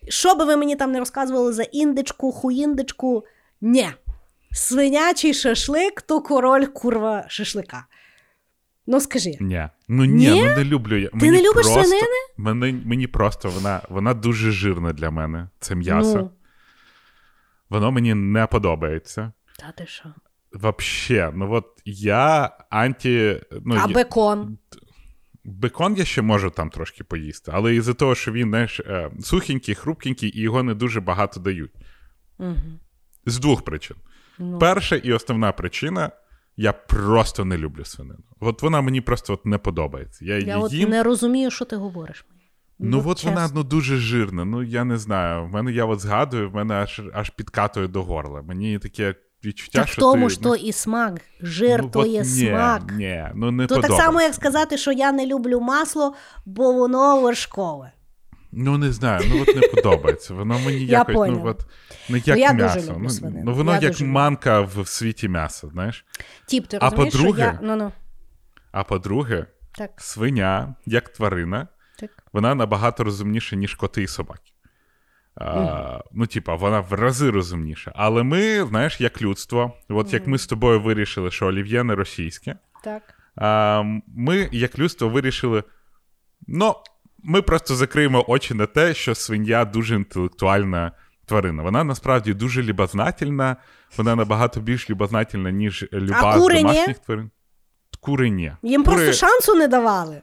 Що би ви мені там не розказували за індичку, хуїндичку? Ні. Свинячий шашлик то король курва шашлика. Ну, скажи. Ні. Ну ні, Ні? ну не люблю я. Ти Мені не любиш просто, свинини? Мені, мені просто вона, вона дуже жирна для мене. Це м'ясо. Ну, Воно мені не подобається. та ти що? Вообще, ну от я анті. Ну, а я- бекон? Бекон я ще можу там трошки поїсти, але із-за того, що він знаєш, е, сухенький, хрупкенький, і його не дуже багато дають. Угу. З двох причин. Ну. Перша і основна причина. Я просто не люблю свинину. От вона мені просто от не подобається. Я, Я от їм, не розумію, що ти говориш. Ну, от вона ну, дуже жирна. Ну, я не знаю. В мене я от згадую, в мене аж, аж підкатує до горла. Мені таке відчуття, Так в тому ти, ж то і смак. Жир ну, то є ні, смак. Ні, ну не То так само, як сказати, що я не люблю масло, бо воно вершкове. Ну, не знаю, ну от не подобається. Воно мені Я якось, ну, от, не як я дуже м'ясо. люблю ну, ну, воно Я як дуже манка в світі м'яса, знаєш. Тіп, ти А розумієш, по-друге- що я... Ну, ну. А по-друге, Так, свиня, як тварина, так. вона набагато розумніша, ніж коти і собаки. А, ну, типа, вона в рази розумніша. Але ми, знаєш, як людство, от як ми з тобою вирішили, що олів'є не російське, Так. а, ми, як людство, вирішили. Ну, ми просто закриємо очі на те, що свиня дуже інтелектуальна тварина. Вона насправді дуже любознательна, вона набагато більш любознательна, ніж люба А з домашніх тварин. Кури ні. Їм кури... просто шансу не давали.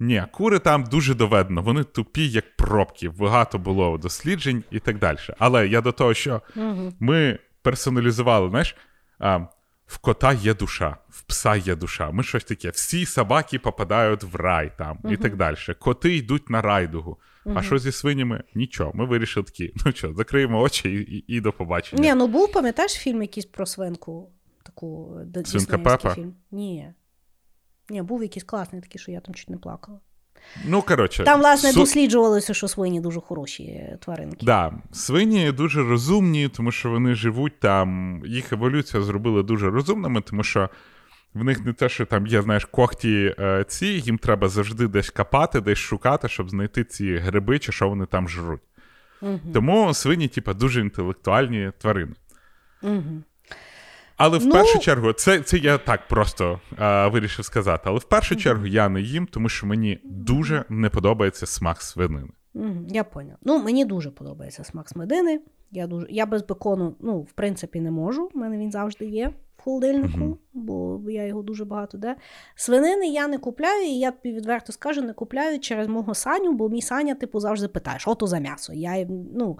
Ні, кури там дуже доведено, вони тупі, як пробки. Багато було досліджень і так далі. Але я до того, що Угу. ми персоналізували, знаєш, а, в кота є душа, в пса є душа. Ми щось таке. Всі собаки попадають в рай там і так далі. Коти йдуть на райдугу. А що зі свинями? Нічого. Ми вирішили такі. Ну що, закриємо очі і, і, і до побачення. Ні, ну був, пам'ятаєш фільм якийсь про свинку? Таку д- Свинка Пепа? фільм? Ні. Ні, був якийсь класний такий, що я там чуть не плакала. Ну, коротше, Там, власне, су- досліджувалося, що свині дуже хороші тваринки. Да, свині дуже розумні, тому що вони живуть там. Їх еволюція зробила дуже розумними, тому що в них не те, що там є, знаєш, когті е, ці, їм треба завжди десь копати, десь шукати, щоб знайти ці гриби чи що вони там жруть. Угу. Тому свині, типа, дуже інтелектуальні тварини. Угу. Але в Ну- першу чергу, це, це я так просто е, вирішив сказати. Але в першу чергу я не їм, тому що мені дуже не подобається смак свинини. Угу. Я поняв. Ну, мені дуже подобається смак смедини. Я, дуже... я без бекону, ну, в принципі, не можу. У мене він завжди є в холодильнику, Мгм. бо я його дуже багато де. Свинини я не купляю, і я тобі відверто скажу, не купляю через мого саню, бо мій саня, типу, завжди питає, що то за м'ясо. Я ну,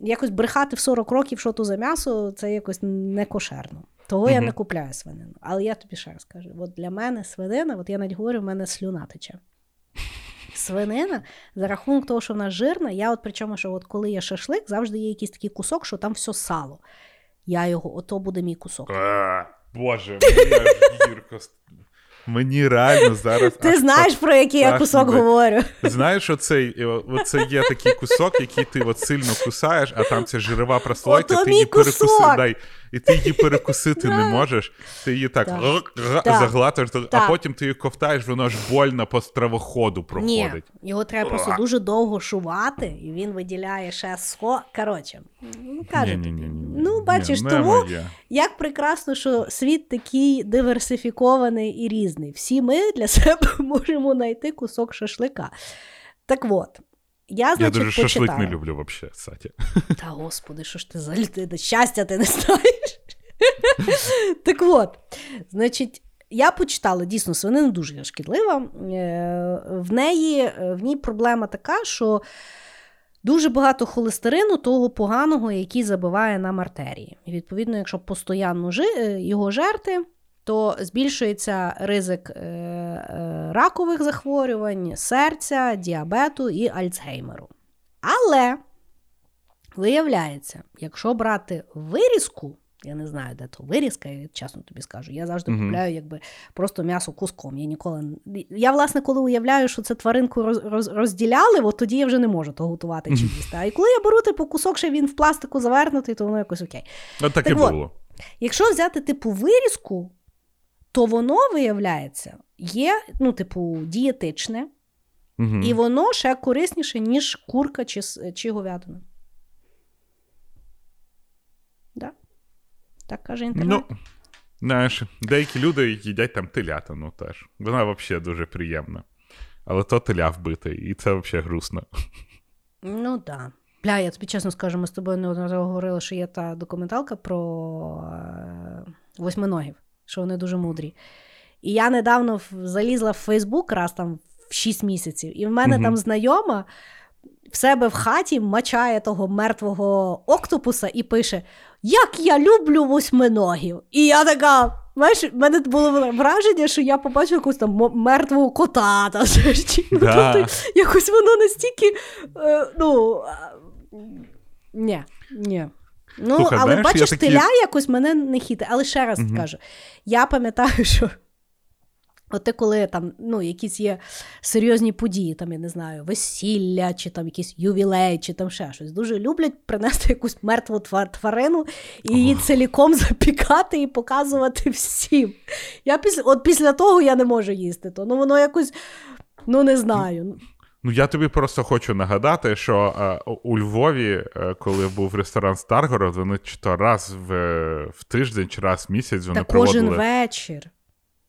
якось брехати в 40 років, що то за м'ясо, це якось не Того я не купляю свинину. Але я тобі ще раз кажу: от для мене свинина, от я навіть говорю, в мене слюна тече. Свинина, за рахунок того, що вона жирна, я от причому, що от коли є шашлик, завжди є якийсь такий кусок, що там все сало. Я його, ото буде мій кусок. А, Боже, мені аж гірко. Мені реально зараз. Ти аж знаєш, про який я кусок говорю. Знаєш, оцей, е, оце є такий кусок, який ти от сильно кусаєш, а там ця жирова прослойка, Ото ти мій її перекуси, кусок. дай, і ти її перекусити не можеш. Ти її так, Так. Так. а потім ти її ковтаєш, воно ж больно по стравоходу Ні, проходить. його треба просто дуже довго шувати, і він виділяє ще схо. Коротше, ну кажуть. Ну, бачиш, тому моє. Як прекрасно, що світ такий диверсифікований і різний. Всі ми для себе можемо знайти кусок шашлика. Так от, я, Я значить, дуже шашлик не люблю взагалі, кстати. Та господи, що ж ти за людина? Щастя ти не знаєш. так от, значить, я почитала, дійсно, свинина дуже шкідлива. Е, В неї в ній проблема така, що дуже багато холестерину, того поганого, який забиває нам артерії. І відповідно, якщо постійно жи- е, його жерти, то збільшується ризик е, е, ракових захворювань, серця, діабету і Альцгеймеру. Але виявляється, якщо брати вирізку, я не знаю, де то вирізка, я чесно тобі скажу. Я завжди Мгм. купляю якби просто м'ясо куском. Я ніколи я, власне, коли уявляю, що це тваринку роз, роз, розділяли, от тоді я вже не можу то готувати чи їсти. А і коли я беру типу кусок, ще він в пластику завернутий, то воно якось окей. От так і от. було. Якщо взяти типу вирізку, то воно виявляється є, ну, типу, дієтичне, Мгм. і воно ще корисніше, ніж курка чи, чи говядина. Да? Так каже інтернет. Ну, знаєш, деякі люди їдять там телятину теж. Вона взагалі дуже приємна. Але то теля вбите, і це взагалі грустно. Ну так. Да. Бля, я тобі чесно скажу, ми з тобою неодноразово говорили, що є та документалка про е, восьминогів, що вони дуже мудрі. І я недавно залізла в Фейсбук раз там в 6 місяців, і в мене Мгм. там знайома в себе в хаті мачає того мертвого октопуса і пише: Як я люблю восьминогів! І я така. Знаєш, в мене було враження, що я побачила якусь там мертвого кота. Та, чи- ну, Да. тобто, якось воно настільки. Е, ну, ні, ні. Ну, Слухай, але знаєш, бачиш, такі- теля якось мене не хіти. Але ще раз Мгм. кажу: я пам'ятаю, що. От ти коли там ну, якісь є серйозні події, там, я не знаю, весілля, чи там якийсь ювілей, чи там ще щось. Дуже люблять принести якусь мертву тварину і її ціліком запікати і показувати всім. Я після, от після того я не можу їсти. То. Ну воно якось, ну не знаю. Ну, я тобі просто хочу нагадати, що е, у Львові, е, коли був ресторан Старгород, вони чи то раз в, в тиждень, чи раз в місяць вони Та кожен вечір.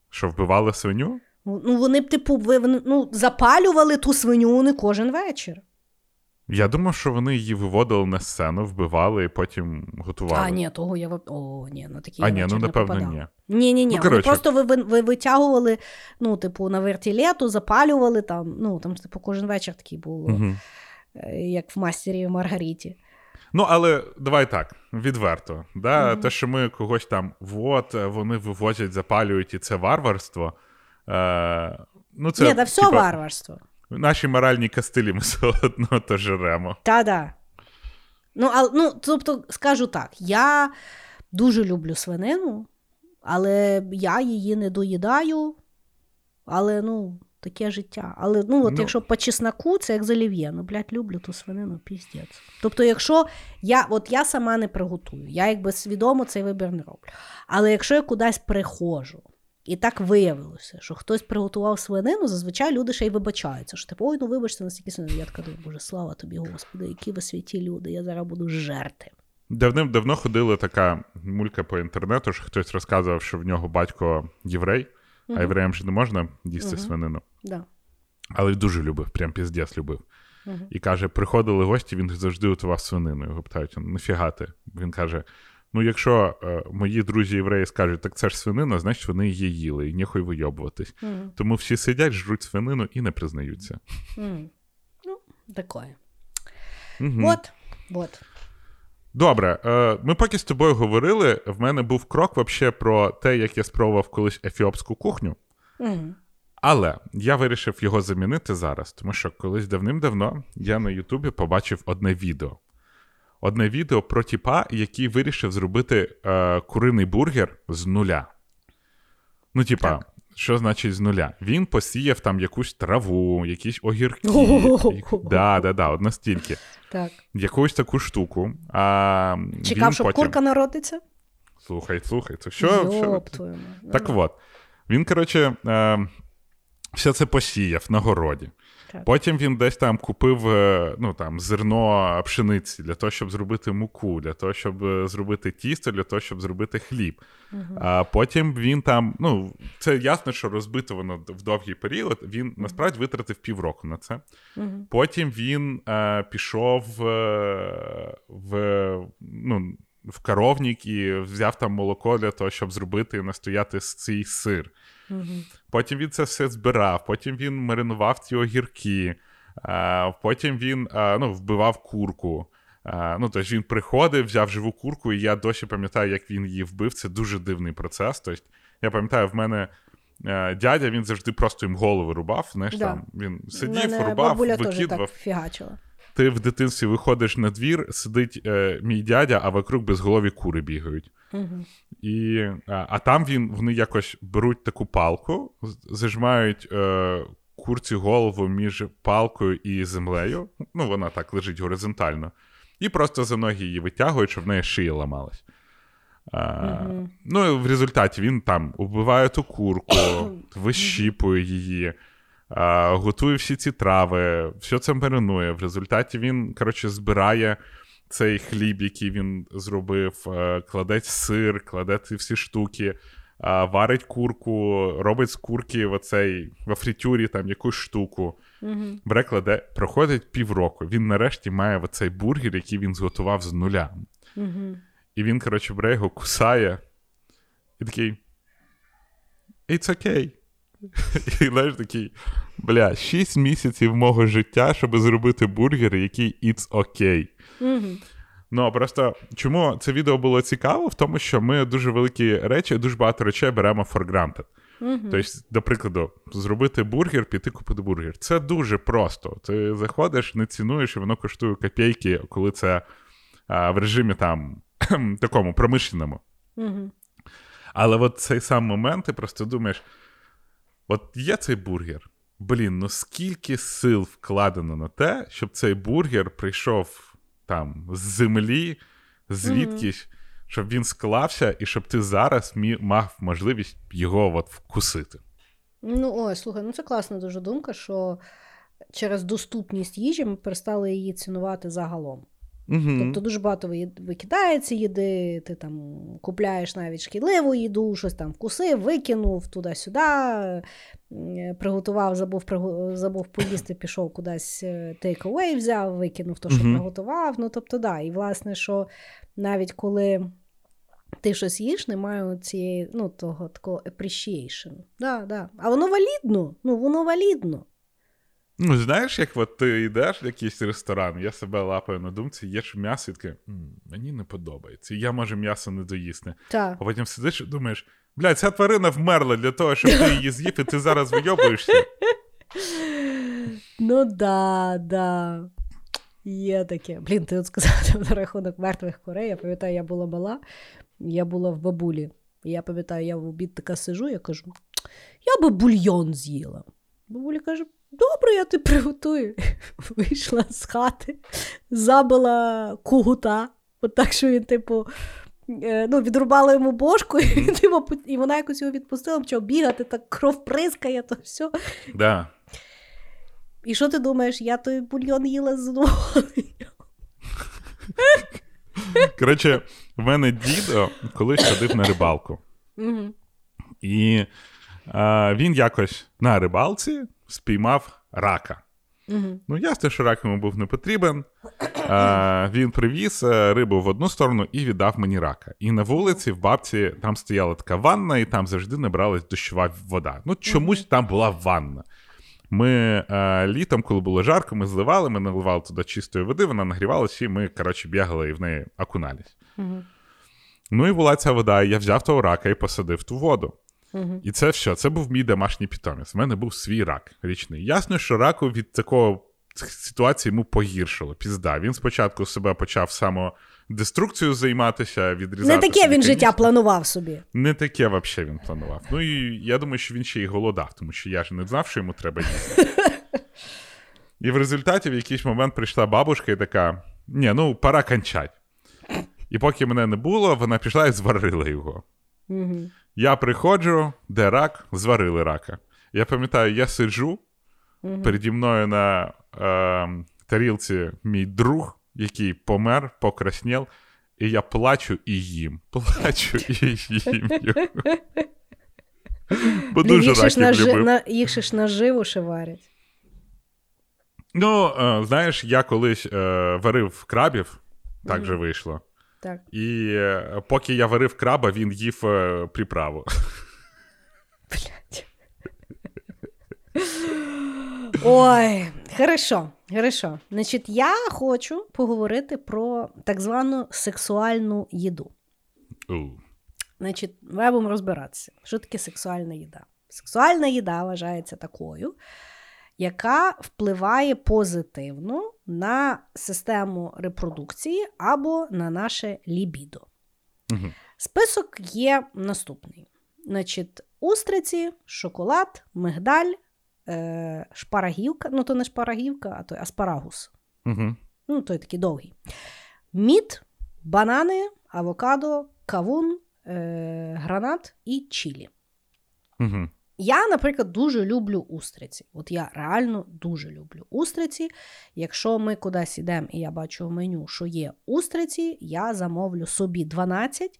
що вбивали свиню. Ну, вони б, типу, ви- ну, запалювали ту свиню не кожен вечір. Я думав, що вони її виводили на сцену, вбивали і потім готували. А, ні, того я О, ні, на такі А, ні, ну, напевно, попадала. ні. Ні, ні, ні. Ну, Вони просто ви, ви, ви витягували, ну, типу, на вертілету, запалювали там. Ну, там, типу, кожен вечір такий був, Угу. як в мастері і в Маргариті. Ну, але давай так, відверто. Да? Мгм. Те, що ми когось там, от, вони вивозять, запалюють, і це варварство. Е, ну, це, ні, та все типа, варварство. Наші моральні кастилі ми все одно то жеремо. Та-да. Ну, а, ну, тобто, скажу так, я дуже люблю свинину, але я її не доїдаю. Але, ну, таке життя. Але ну, от Ну. якщо по чесноку, це як з олів'є. Ну, блядь, люблю ту свинину, піздець. Тобто, якщо я, от я сама не приготую, я якби свідомо цей вибір не роблю. Але якщо я кудись приходжу, і так виявилося, що хтось приготував свинину, зазвичай люди ще й вибачаються. Що типу, ой, ну вибачте, настільки свинину. Я така думаю, боже, слава тобі, Господи, які ви святі люди, я зараз буду жерти. Давним-давно ходила така мулька по інтернету, що хтось розказував, що в нього батько єврей, а євреям ж не можна їсти Мгм. свинину. Да. Але дуже любив, прям піздець любив. Мгм. І каже: приходили гості, він завжди готував свинину. Його питають, нафіга ти? Він каже: ну, якщо е, мої друзі євреї скажуть, так це ж свинина, значить вони її їли, і ніхуй вийобуватись. Мгм. Тому всі сидять, жруть свинину і не признаються. Мгм. Ну, такое. Мгм. От, от. Добре, е, ми поки з тобою говорили, в мене був крок вообще про те, як я спробував колись ефіопську кухню. Мгм. Але я вирішив його замінити зараз, тому що колись давним-давно я на Ютубі побачив одне відео. Одне відео про тіпа, який вирішив зробити е, куриний бургер з нуля. Ну, типа, Так. що значить з нуля? Він посіяв там якусь траву, якісь огірки. Да, да, да, от настільки. Так. Якусь таку штуку. А, Чекав, щоб потім... курка народиться? Слухай, слухай, це що? що... Так от, він, коротше, е, все це посіяв на городі. Так. Потім він десь там купив е, ну, там, зерно пшениці для того, щоб зробити муку, для того, щоб е, зробити тісто, для того, щоб зробити хліб. А потім він там, ну, це ясно, що розбито воно в довгий період. Він насправді витратив півроку на це. Мгм. Потім він е, пішов е, в, ну, в коровник і взяв там молоко для того, щоб зробити і настояти цей сир. Потім він це все збирав, потім він маринував ці огірки, е, потім він е, ну, вбивав курку. Е, ну, тобто він приходив, взяв живу курку, і я досі пам'ятаю, як він її вбив. Це дуже дивний процес. Тобто, я пам'ятаю, в мене дядя він завжди просто їм голови рубав. Знаєш, Да. там він сидів, Мене рубав, бабуля теж викидував. так фігачила. Ти в дитинстві виходиш на двір, сидить е, мій дядя, а вокруг безголові кури бігають. Мгм. І, а, а там він, вони якось беруть таку палку, зажимають е, курці голову між палкою і землею. Ну, вона так лежить горизонтально. І просто за ноги її витягують, щоб в неї шия ламалась. А, Мгм. Ну, і в результаті він там убиває ту курку, вищіпує її, готує всі ці трави, все це маринує. В результаті він, коротше, збирає цей хліб, який він зробив, е, кладе сир, кладе ці всі штуки, варить курку, робить з курки в оцей, во фритюрі там якусь штуку. Мгм. Бере, кладе, проходить півроку. Він нарешті має оцей бургер, який він зготував з нуля. Мгм. І він, коротше, бере його, кусає, і такий. It's okay. І знаєш, такий, бля, 6 місяців мого життя, щоб зробити бургер, який it's okay. Мгм. Ну, просто чому це відео було цікаво? В тому, що ми дуже великі речі, дуже багато речей беремо for granted. Мгм. Тобто, до прикладу, зробити бургер, піти купити бургер. Це дуже просто. Ти заходиш, не цінуєш, і воно коштує копійки, коли це а, в режимі там такому промишленому. Мгм. Але от цей сам момент, ти просто думаєш: от є цей бургер. Блін, ну скільки сил вкладено на те, щоб цей бургер прийшов там з землі, звідкись, щоб він склався, і щоб ти зараз мі- мав можливість його от вкусити. Ну, ой, слухай, ну це класна дуже думка, що через доступність їжі ми перестали її цінувати загалом. Угу. Тобто дуже багато викидається їди, ти там купляєш навіть шкідливу їду, щось там вкусив, викинув туди-сюди, приготував, забув, забув поїсти, пішов кудись away взяв, викинув то, що Мгм. приготував. Ну, тобто, да. І власне, що навіть коли ти щось їш, немає цієї, ну, того такого appreciation. Да, да. А воно валідно, ну, воно валідно. Ну, знаєш, як от ти йдеш в якийсь ресторан, я себе лапаю на думці, їш м'ясо і таке, мені не подобається. Я можу м'ясо не доїсти. Так. А потім сидиш і думаєш, блядь, ця тварина вмерла для того, щоб ти її з'їв, і ти зараз вийобуєшся. Ну да, да. Є таке. Блін, ти от сказав на рахунок мертвих курей. Я пам'ятаю, я була мала, я була в бабулі. І я пам'ятаю, я в обід така сижу, я кажу: я би бульйон з'їла. Бабуля каже: добре, я тобі приготую. Вийшла з хати, забила кугута, от так, що він, типу, е, ну, відрубала йому бошку, і, типу, і вона якось його відпустила, почав бігати, так кров прискає, то все. Да. І що ти думаєш, я той бульйон їла з? Коротше, в мене дідо колись ходив на рибалку. І е, він якось на рибалці спіймав рака. Мгм. Ну, ясно, що рак йому був не потрібен. Е, він привіз е, рибу в одну сторону і віддав мені рака. І на вулиці в бабці там стояла така ванна, і там завжди набралась дощова вода. Ну, чомусь там була ванна. Ми е, літом, коли було жарко, ми зливали, ми наливали туди чистої води, вона нагрівалася, і ми, коротше, бігали і в неї окунались. Мгм. Ну і була ця вода, і я взяв того рака і посадив ту воду. Мгм. І це все. Це був мій домашній питомець. У мене був свій рак річний. Ясно, що раку від такого ситуації йому погіршило. Пізда. Він спочатку себе почав самодеструкцією займатися, відрізати. Не таке він життя планував собі. Не таке взагалі він планував. Ну і я думаю, що він ще й голодав, тому що я ж не знав, що йому треба їсти. І в результаті в якийсь момент прийшла бабушка і така: ні, ну пора кончать. І поки мене не було, вона пішла і зварила його. Я приходжу, де рак, зварили рака. Я пам'ятаю, я сиджу переді мною на е, тарілці мій друг, який помер, покраснів, і я плачу і їм. Плачу і їм. Бо дуже їх, ж раків нажи... любив. на... їх ще ж наживо ще варять. Ну, е, знаєш, я колись е, варив крабів, так же вийшло. Так. І е, поки я варив краба, він їв е, приправу. Блядь. Ой, хорошо, хорошо. Значить, я хочу поговорити про так звану сексуальну їду. У. Значить, ми будемо розбиратися, що таке сексуальна їда. Сексуальна їда вважається такою, яка впливає позитивно на систему репродукції або на наше лібідо. Мгм. Список є наступний: Значить, устриці, шоколад, мигдаль, е, шпарагівка, ну то не шпарагівка, а то аспарагус. Мгм. Ну, той такий довгий. Мід, банани, авокадо, кавун, е, гранат і чілі. Мгм. Я, наприклад, дуже люблю устриці. От я реально дуже люблю устриці. Якщо ми кудись йдемо і я бачу в меню, що є устриці, я замовлю собі 12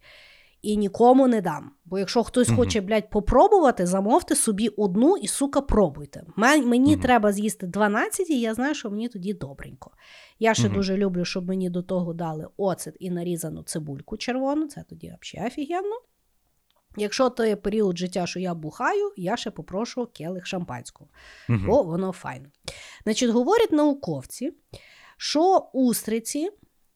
і нікому не дам. Бо якщо хтось Мгм. хоче, блядь, попробувати, замовте собі одну і, сука, пробуйте. Мен- Мені Мгм. треба з'їсти 12, і я знаю, що мені тоді добренько. Я ще Мгм. дуже люблю, щоб мені до того дали оцет і нарізану цибульку червону. Це тоді взагалі офігенно. Якщо то є період життя, що я бухаю, я ще попрошу келих шампанського, Мгм. бо воно файно. Значить, говорять науковці, що устриці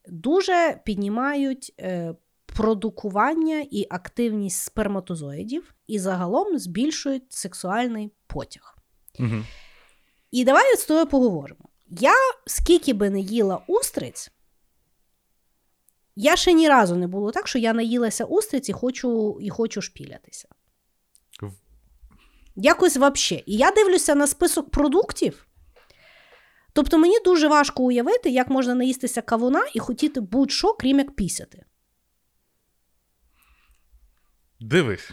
дуже піднімають е, продукування і активність сперматозоїдів і загалом збільшують сексуальний потяг. Мгм. І давай з тобою поговоримо. Я скільки би не їла устриць, я ще ні разу не було так, що я наїлася устриць і хочу, і хочу шпілятися. Якось взагалі. І я дивлюся на список продуктів. Тобто мені дуже важко уявити, як можна наїстися кавуна і хотіти будь-що, крім як пісяти. Дивись,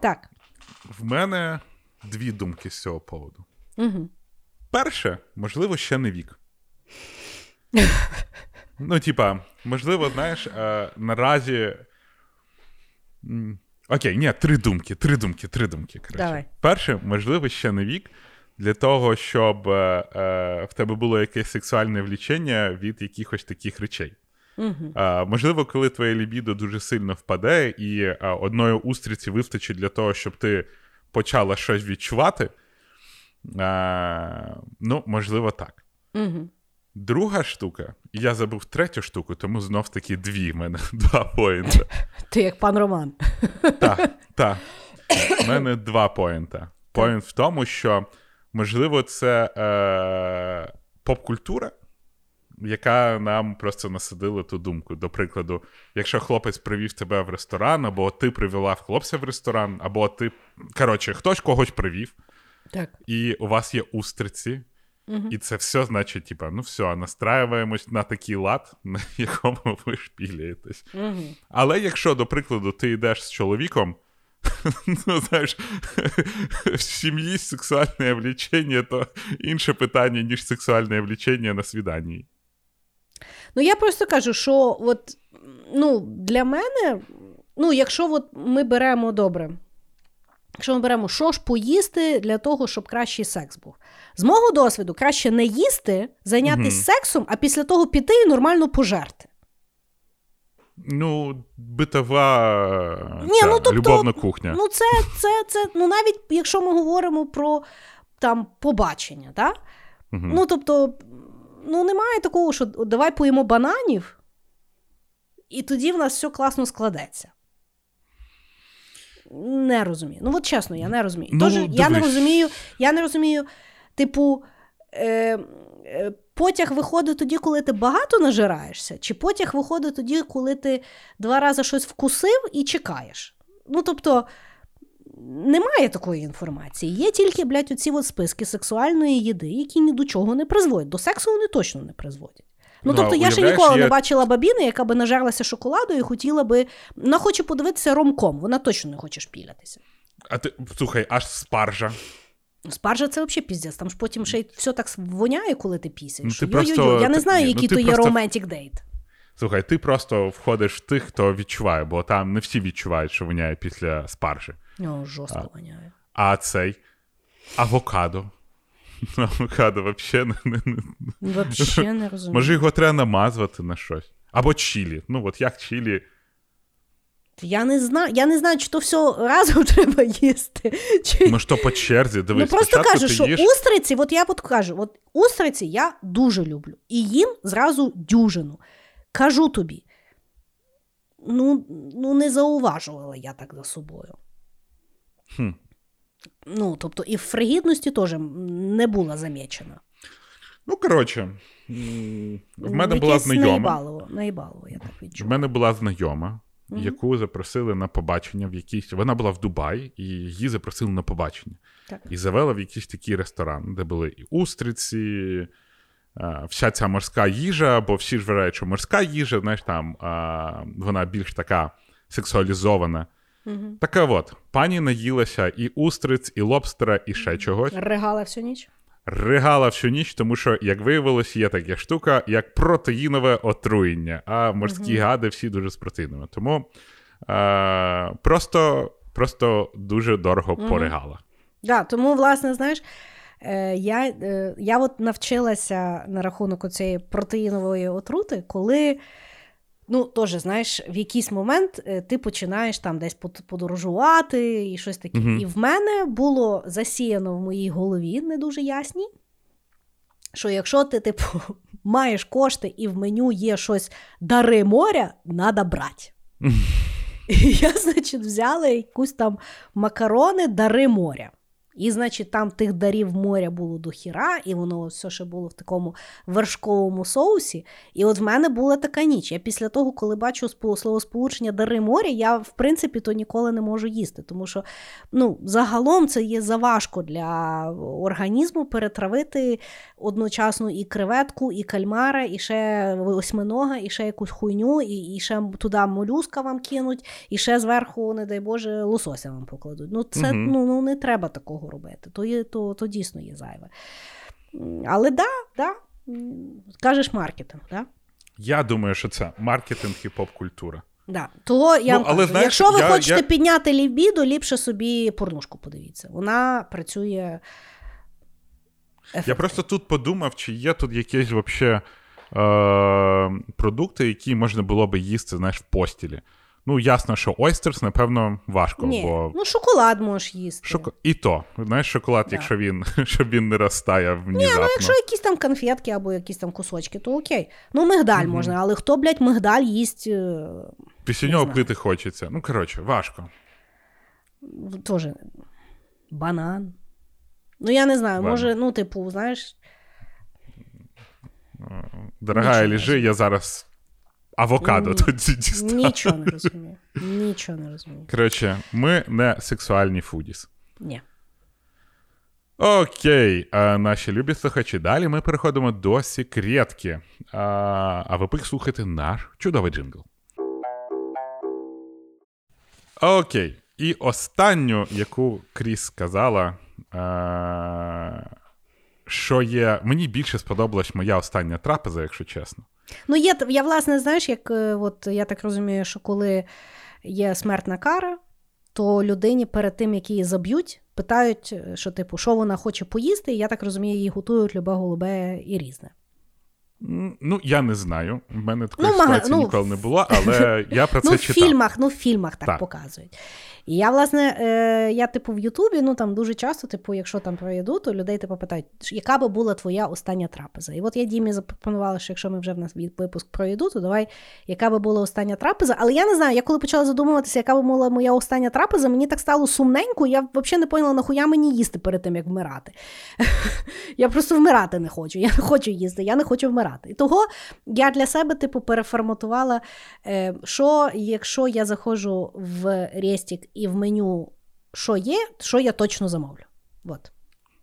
Так. в мене дві думки з цього поводу. Угу. Перше, можливо, ще не вік. Ну, типа, можливо, знаєш, е, наразі. Окей, ні, три думки, три думки, три думки. Коротше. Давай. Перше, можливо, ще не вік для того, щоб е, е, в тебе було якесь сексуальне влічення від якихось таких речей. Угу. А, можливо, коли твоє лібідо дуже сильно впаде, і а, одної устриці вистачить для того, щоб ти почала щось відчувати. А, ну, можливо, так. Угу. Друга штука, я забув третю штуку, тому знов таки дві в мене два поінта. Ти як пан Роман. Так, так. У мене два поінта. Поінт в тому, що, можливо, це е, поп-культура, яка нам просто насадила ту думку. До прикладу, якщо хлопець привів тебе в ресторан, або ти привела хлопця в ресторан, або ти. Коротше, хтось когось привів. Так. і у вас є устриці, і це все значить, типа, ну все, настраюємось на такий лад, на якому ви шпіляєтесь. Угу. Але якщо, до прикладу, ти йдеш з чоловіком, ну знаєш, в сім'ї сексуальне влічення, то інше питання, ніж сексуальне влічення на свіданні. Ну, я просто кажу, що от, ну, для мене, ну, якщо от ми беремо добре, якщо ми беремо, що ж поїсти для того, щоб кращий секс був. З мого досвіду, краще не їсти, зайнятися сексом, а після того піти і нормально пожерти. Ну, битова Ні, ця, ну, тобто, любовна кухня. Ну, це, це, це, ну, навіть якщо ми говоримо про там побачення, так? Мгм. Ну, тобто, ну, немає такого, що давай поїмо бананів, і тоді в нас все класно складеться. Не розумію. Ну, от чесно, я не розумію. Ну, Тож, я не розумію, я не розумію, типу, е, е, потяг виходить тоді, коли ти багато нажираєшся, чи потяг виходить тоді, коли ти два рази щось вкусив і чекаєш. Ну, тобто, немає такої інформації. Є тільки, блядь, оці от списки сексуальної їди, які ні до чого не призводять. До сексу вони точно не призводять. Ну, Ну, тобто, а я ще ніколи є- не бачила бабіни, яка би нажерлася шоколаду і хотіла би. Вона хоче подивитися ромком, вона точно не хоче шпілятися. А ти слухай, аж спаржа. Спаржа це взагалі піздець. Там ж потім ще й все так воняє, коли ти пісиш. Ну, просто- я не знаю, ну, який ти то є просто- romantic дейт. Слухай, ти просто входиш в тих, хто відчуває, бо там не всі відчувають, що воняє після спаржі. О, жорстко воняє. А цей авокадо. Авокадо взагалі не, не, не. Розумію. Може, його треба намазувати на щось. Або чілі. Ну, от як чілі. Я не знаю, я не знаю, чи то все разом треба їсти. Чи... Може, то по черзі. Дивись, ну просто кажу, що їш... устриці, от я от кажу, от устриці я дуже люблю. І їм зразу дюжину. Кажу тобі. Ну, ну не зауважувала я так за собою. Хм. Ну, тобто, і в фригідності теж не була замічена. Ну, коротше, в мене Якесь була знайома. Наїбалово, наїбалово, я так В мене була знайома, Мгм. яку запросили на побачення в якийсь. Вона була в Дубаї, і її запросили на побачення. Так. І завела в якийсь такий ресторан, де були і устриці, вся ця морська їжа, бо всі ж вважають, що морська їжа, знаєш, там вона більш така сексуалізована. Мгм. Така от, пані наїлася і устриць, і лобстера, і ще чогось. Ригала всю ніч. Ригала всю ніч, тому що, як виявилось, є така штука, як протеїнове отруєння, а морські гади всі дуже з протеїнами. Тому е, просто, просто дуже дорого поригала. Да, тому, власне, знаєш, е, я, е, я от навчилася на рахунок цієї протеїнової отрути, коли. Ну, теж, знаєш, в якийсь момент е, ти починаєш там десь подорожувати і щось таке. Мгм. І в мене було засіяно в моїй голові не дуже ясній, що якщо ти, типу, маєш кошти і в меню є щось дари моря, треба брати. І я, значить, взяла якусь там макарони дари моря. І, значить, там тих дарів моря було до хіра, і воно все ще було в такому вершковому соусі. І от в мене була така ніч. Я після того, коли бачу спо- словосполучення дари моря, я в принципі то ніколи не можу їсти. Тому що ну, загалом це є заважко для організму перетравити одночасно і креветку, і кальмара, і ще восьминога, і ще якусь хуйню, і, і ще туди молюска вам кинуть, і ще зверху, не дай Боже, лосося вам покладуть. Ну, це Мгм. ну, ну, не треба такого робити. То, є, то, то дійсно є зайве. Але да, да, кажеш маркетинг, да? Я думаю, що це маркетинг і поп-культура. Да. Того я Ну, але кажу, знаєш, якщо ви я- хочете я- підняти лівбіду, ліпше собі порнушку подивіться. Вона працює. Я просто тут подумав, чи є тут якісь вообще е, продукти, які можна було би їсти, знаєш, в постілі. Ну, ясно, що ойстерс, напевно, важко, Ні, бо ну шоколад можеш їсти. Шоко... І то, знаєш, шоколад, Да. якщо він, щоб він не розтає Ні, внезапно. ну якщо якісь там конфетки або якісь там кусочки, то окей. Ну, мигдаль можна, але хто, блядь, мигдаль їсть е, Після нього пити хочеться. Ну, коротше, важко. теж банан. Ну, я не знаю, Ладно. може, ну, типу, знаєш, Дорога не я зараз авокадо тоді дістану. нічого не розумію. Нічого не розумію. Коротше, ми не сексуальні фудіс. Ні. Окей, а наші любі слухачі. Далі ми переходимо до секретки. А, а ви слухайте наш чудовий джингл. Окей. І останню, яку Кріс сказала, а, що є. Мені більше сподобалась моя остання трапеза, якщо чесно. Ну, є, я, власне, знаєш, як е, от я так розумію, що коли є смертна кара, то людині перед тим, як її заб'ють, питають, е, що, типу, що вона хоче поїсти, і я так розумію, їй готують любе голубе і різне. Ну, я не знаю. У мене такої Ну, мага- ситуації ну, ніколи не було, але я про це ну, в читав. фільмах, ну, в фільмах так, Так. показують. І я, власне, е, я, типу, в Ютубі, ну там дуже часто, типу, якщо там про їду, то людей типу питають, яка би була твоя остання трапеза? І от я Дімі запропонувала, що якщо ми вже в нас випуск про їду, то давай, яка би була остання трапеза. Але я не знаю, я коли почала задумуватися, яка би була моя остання трапеза, мені так стало сумненько, я взагалі не поняла, нахуя мені їсти перед тим, як вмирати. Я просто вмирати не хочу. Я не хочу їсти, я не хочу вмирати. І того я для себе, типу, переформатувала, е, що якщо я заходжу в Рестік і в меню, що є, що я точно замовлю. От.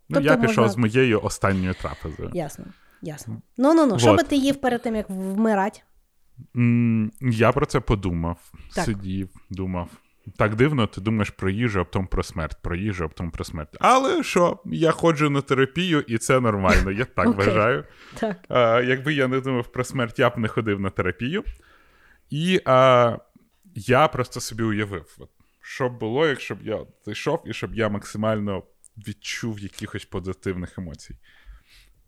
Ну, Тобто я пішов можна- з моєю останньою трапезою. Ясно. Ясно. Ну ну ну, що би ти їв перед тим, як вмирати? Я про це подумав, Так. сидів, думав. Так дивно, ти думаєш про їжу, а потім про смерть, про їжу, а потім про смерть. Але що, я ходжу на терапію, і це нормально, я так Окей. вважаю. Так. А, якби я не думав про смерть, я б не ходив на терапію. І а, я просто собі уявив, от, що б було, якщо б я зайшов і щоб я максимально відчув якихось позитивних емоцій.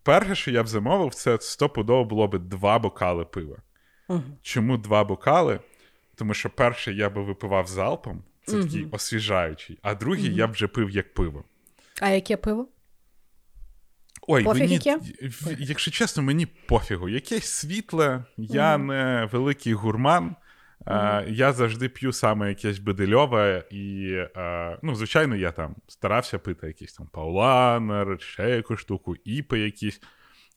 Перше, що я б замовив, це стопудово було б два бокали пива. Угу. Чому два бокали? Тому що перший я би випивав залпом, це такий освіжаючий, а другий я б вже пив як пиво. А яке пиво? Ой, Пофіг мені, яке? якщо чесно, мені пофігу. Якесь світле, я не великий гурман. А, я завжди п'ю саме якесь бедельове, і, ну, звичайно, я там старався пити якийсь там пауланер, ще якусь штуку, іпи якісь.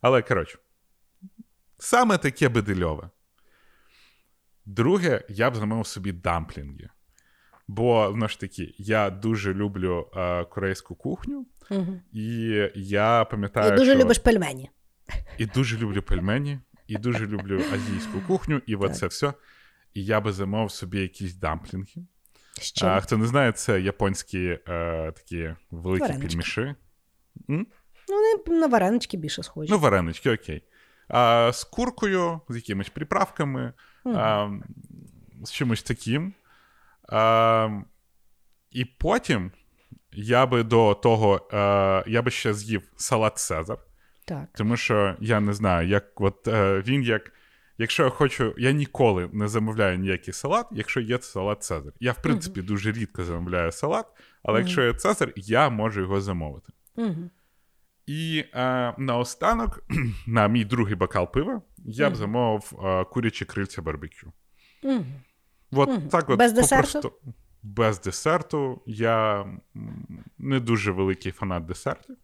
Але, коротше, саме таке бедельове. Друге, я б замовив собі дамплінги. Бо, знову ж таки, я дуже люблю а, корейську кухню, Угу. і я пам'ятаю, І дуже що... любиш пельмені. І дуже люблю пельмені, і дуже люблю азійську кухню, і от це все. І я би замовив собі якісь дамплінги. Чим? А хто не знає, це японські е, такі великі Варенички. пельміші. М? Ну, вони на варенички більше схожі. Ну, варенички, окей. А, з куркою, з якимись приправками, а, з чимось таким. А, і потім я би до того, е, я би ще з'їв салат Цезар. так. Тому що я не знаю, як от е, він як. Якщо я хочу, я ніколи не замовляю ніякий салат, якщо є салат Цезар. Я, в принципі, дуже рідко замовляю салат, але якщо є Цезар, я можу його замовити. Угу. І е, наостанок, на мій другий бокал пива, я б замовив е, курячі крильця барбекю. Угу. От Мгм. так от Без десерту? Без десерту. Я не дуже великий фанат десертів.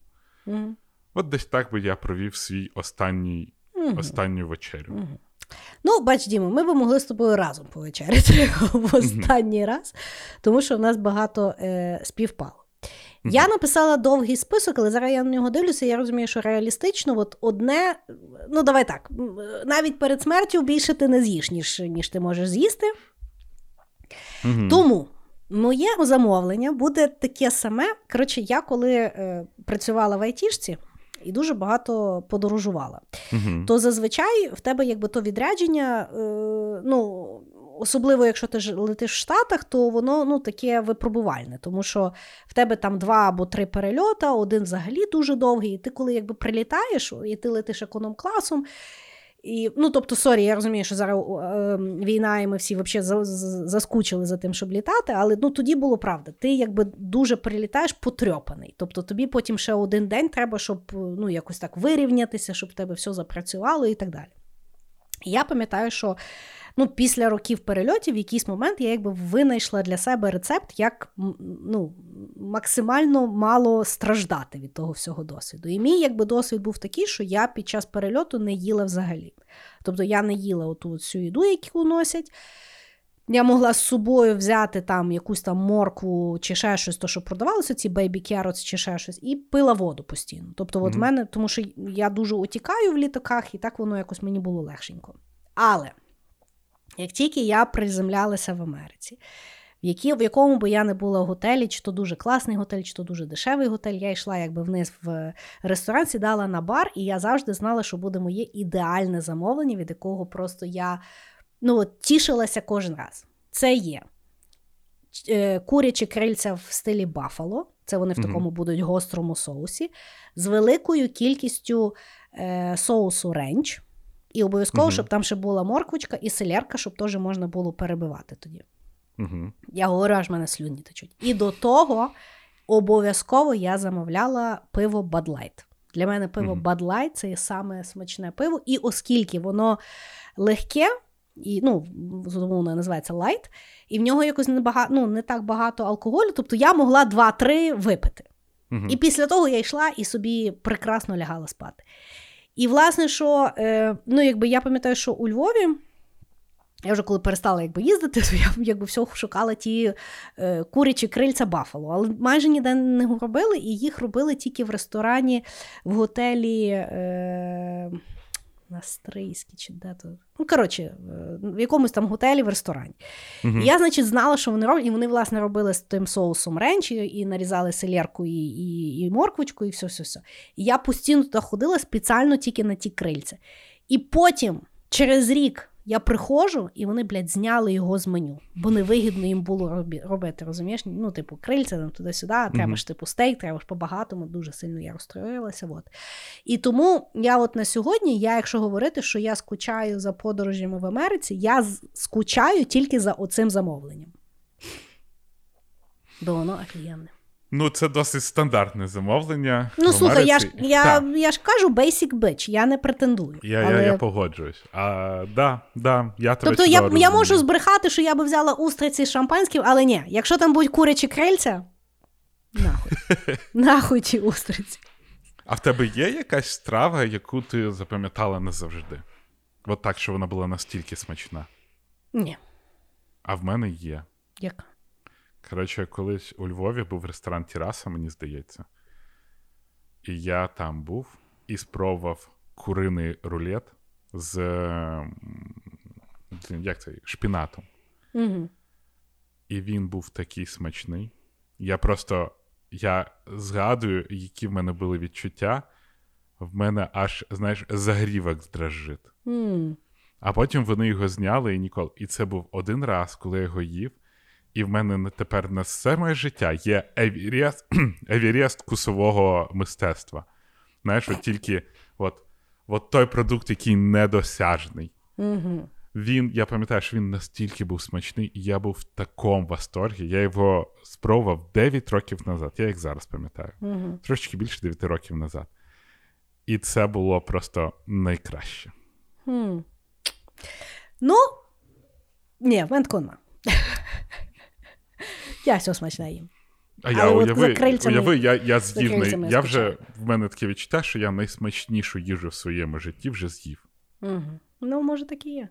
Угу. От десь так би я провів свій останній, останню вечерю. Ну, бач, Дімо, ми б могли з тобою разом повечеряти в останній раз, тому що в нас багато е, співпало. Я написала довгий список, але зараз я на нього дивлюся, я розумію, що реалістично, от одне, ну давай так, навіть перед смертю більше ти не з'їш, ніж, ніж ти можеш з'їсти. Мгм. Тому моє замовлення буде таке саме. Коротше, я коли е, працювала в айтішці і дуже багато подорожувала, Мгм. то зазвичай в тебе якби то відрядження, е, ну. Особливо, якщо ти летиш в Штатах, то воно ну, таке випробувальне, тому що в тебе там два або три перельота, один взагалі дуже довгий, і ти коли якби прилітаєш, і ти летиш економ-класом. І, ну, тобто, sorry, я розумію, що зараз е, війна, і ми всі взагалі за, за- заскучили за тим, щоб літати, але ну, тоді було правда. Ти якби дуже прилітаєш потрьопаний. Тобто тобі потім ще один день треба, щоб ну, якось так вирівнятися, щоб в тебе все запрацювало і так далі. Я пам'ятаю, що ну, після років перельотів в якийсь момент я якби винайшла для себе рецепт, як ну, максимально мало страждати від того всього досвіду. І мій якби досвід був такий, що я під час перельоту не їла взагалі. Тобто я не їла оту цю їду, яку носять. Я могла з собою взяти там якусь там моркву чи ще щось, то що продавалося, ці baby carrots чи ще щось, і пила воду постійно. Тобто, от в Мгм. мене, тому що я дуже отікаю в літаках, і так воно якось мені було легшенько. Але як тільки я приземлялася в Америці, в, які, в якому би я не була в готелі, чи то дуже класний готель, чи то дуже дешевий готель, я йшла якби вниз в ресторан, сідала на бар, і я завжди знала, що буде моє ідеальне замовлення, від якого просто я ну, от, тішилася кожен раз. Це є е, курячі крильця в стилі Бафало. Це вони в такому будуть гострому соусі, з великою кількістю е, соусу ренч. І обов'язково, Мгм. щоб там ще була морквочка і селерка, щоб теж можна було перебивати тоді. Угу. Я говорю, аж мене слюні течуть. І до того обов'язково я замовляла пиво Bud Light. Для мене пиво. Bud Light це саме смачне пиво, і оскільки воно легке, і ну, тому називається light, і в нього якось не, багато, ну, не так багато алкоголю, тобто я могла 2-3 випити. Угу. І після того я йшла і собі прекрасно лягала спати. І, власне, що, е, ну, якби я пам'ятаю, що у Львові. Я вже коли перестала якби, їздити, то я якби всього шукала ті е, курячі крильця Баффало. Але майже ніде не робили, і їх робили тільки в ресторані, в готелі е, на Стрийській чи де то. Ну, коротше, е, в якомусь там готелі в ресторані. І я, значить, знала, що вони роблять, і вони, власне, робили з тим соусом ренчі, і, і нарізали селєрку і, і, і морквочку, і все, все, все. І я постійно туди ходила спеціально тільки на ті крильця. І потім, через рік, я приходжу, і вони, блядь, зняли його з меню, бо невигідно їм було робити, розумієш? Ну, типу, крильця там туди-сюди, треба ж типу стейк, треба ж по-багатому, дуже сильно я розстроїлася. От. І тому я от на сьогодні, я, якщо говорити, що я скучаю за подорожями в Америці, я скучаю тільки за оцим замовленням. Бо воно офігенне. Ну, це досить стандартне замовлення. Ну, слухай, я ж, я, Так. я ж кажу basic bitch, я не претендую. Я, але... я, я погоджуюсь. А, да, да, я тебе Тобто я, я можу збрехати, що я би взяла устриці з шампанським, але ні, якщо там будуть курячі крильця, нахуй. нахуй ті устриці. А в тебе є якась страва, яку ти запам'ятала назавжди? От так, що вона була настільки смачна. Ні, А в мене є. яка? Коротше, колись у Львові був ресторан Тіраса, мені здається. І я там був і спробував куриний рулет з як це, шпінатом. Угу. І він був такий смачний. Я просто я згадую, які в мене були відчуття. В мене аж, знаєш, загрівок здрожжить. м А потім вони його зняли і ніколи. І це був один раз, коли я його їв. І в мене тепер на все моє життя є евірест, евірест кусового мистецтва. Знаєш, от тільки от, от той продукт, який недосяжний. Угу. Він, я пам'ятаю, що він настільки був смачний, і я був в такому восторгі. Я його спробував 9 років назад. Я як зараз пам'ятаю. Угу. Трошечки більше 9 років назад. І це було просто найкраще. Хм. Ну, ні, в мене такого нема. Я все смачне їм. А я уяви, крильцями- уяви, я, я з'їв. най- Я вже в мене таке відчуття, що я найсмачнішу їжу в своєму житті вже з'їв. Угу. Ну, може, так і є.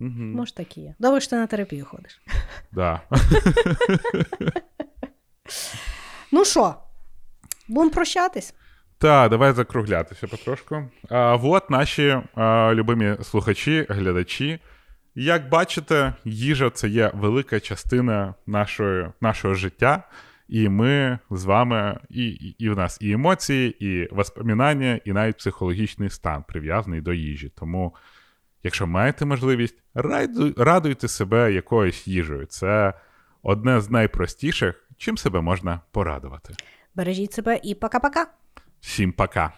Угу. Може, так і є. Добре, що ти на терапію ходиш. Да. Ну що, будемо прощатись? Та, давай закруглятися потрошку. А, от наші а, любимі слухачі, глядачі. Як бачите, їжа це є велика частина нашої, нашого життя, і ми з вами, і, і, і в нас і емоції, і воспоминання, і навіть психологічний стан прив'язаний до їжі. Тому, якщо маєте можливість, радуйте себе якоюсь їжею. Це одне з найпростіших, чим себе можна порадувати. Бережіть себе і пока-пока. Всім пока!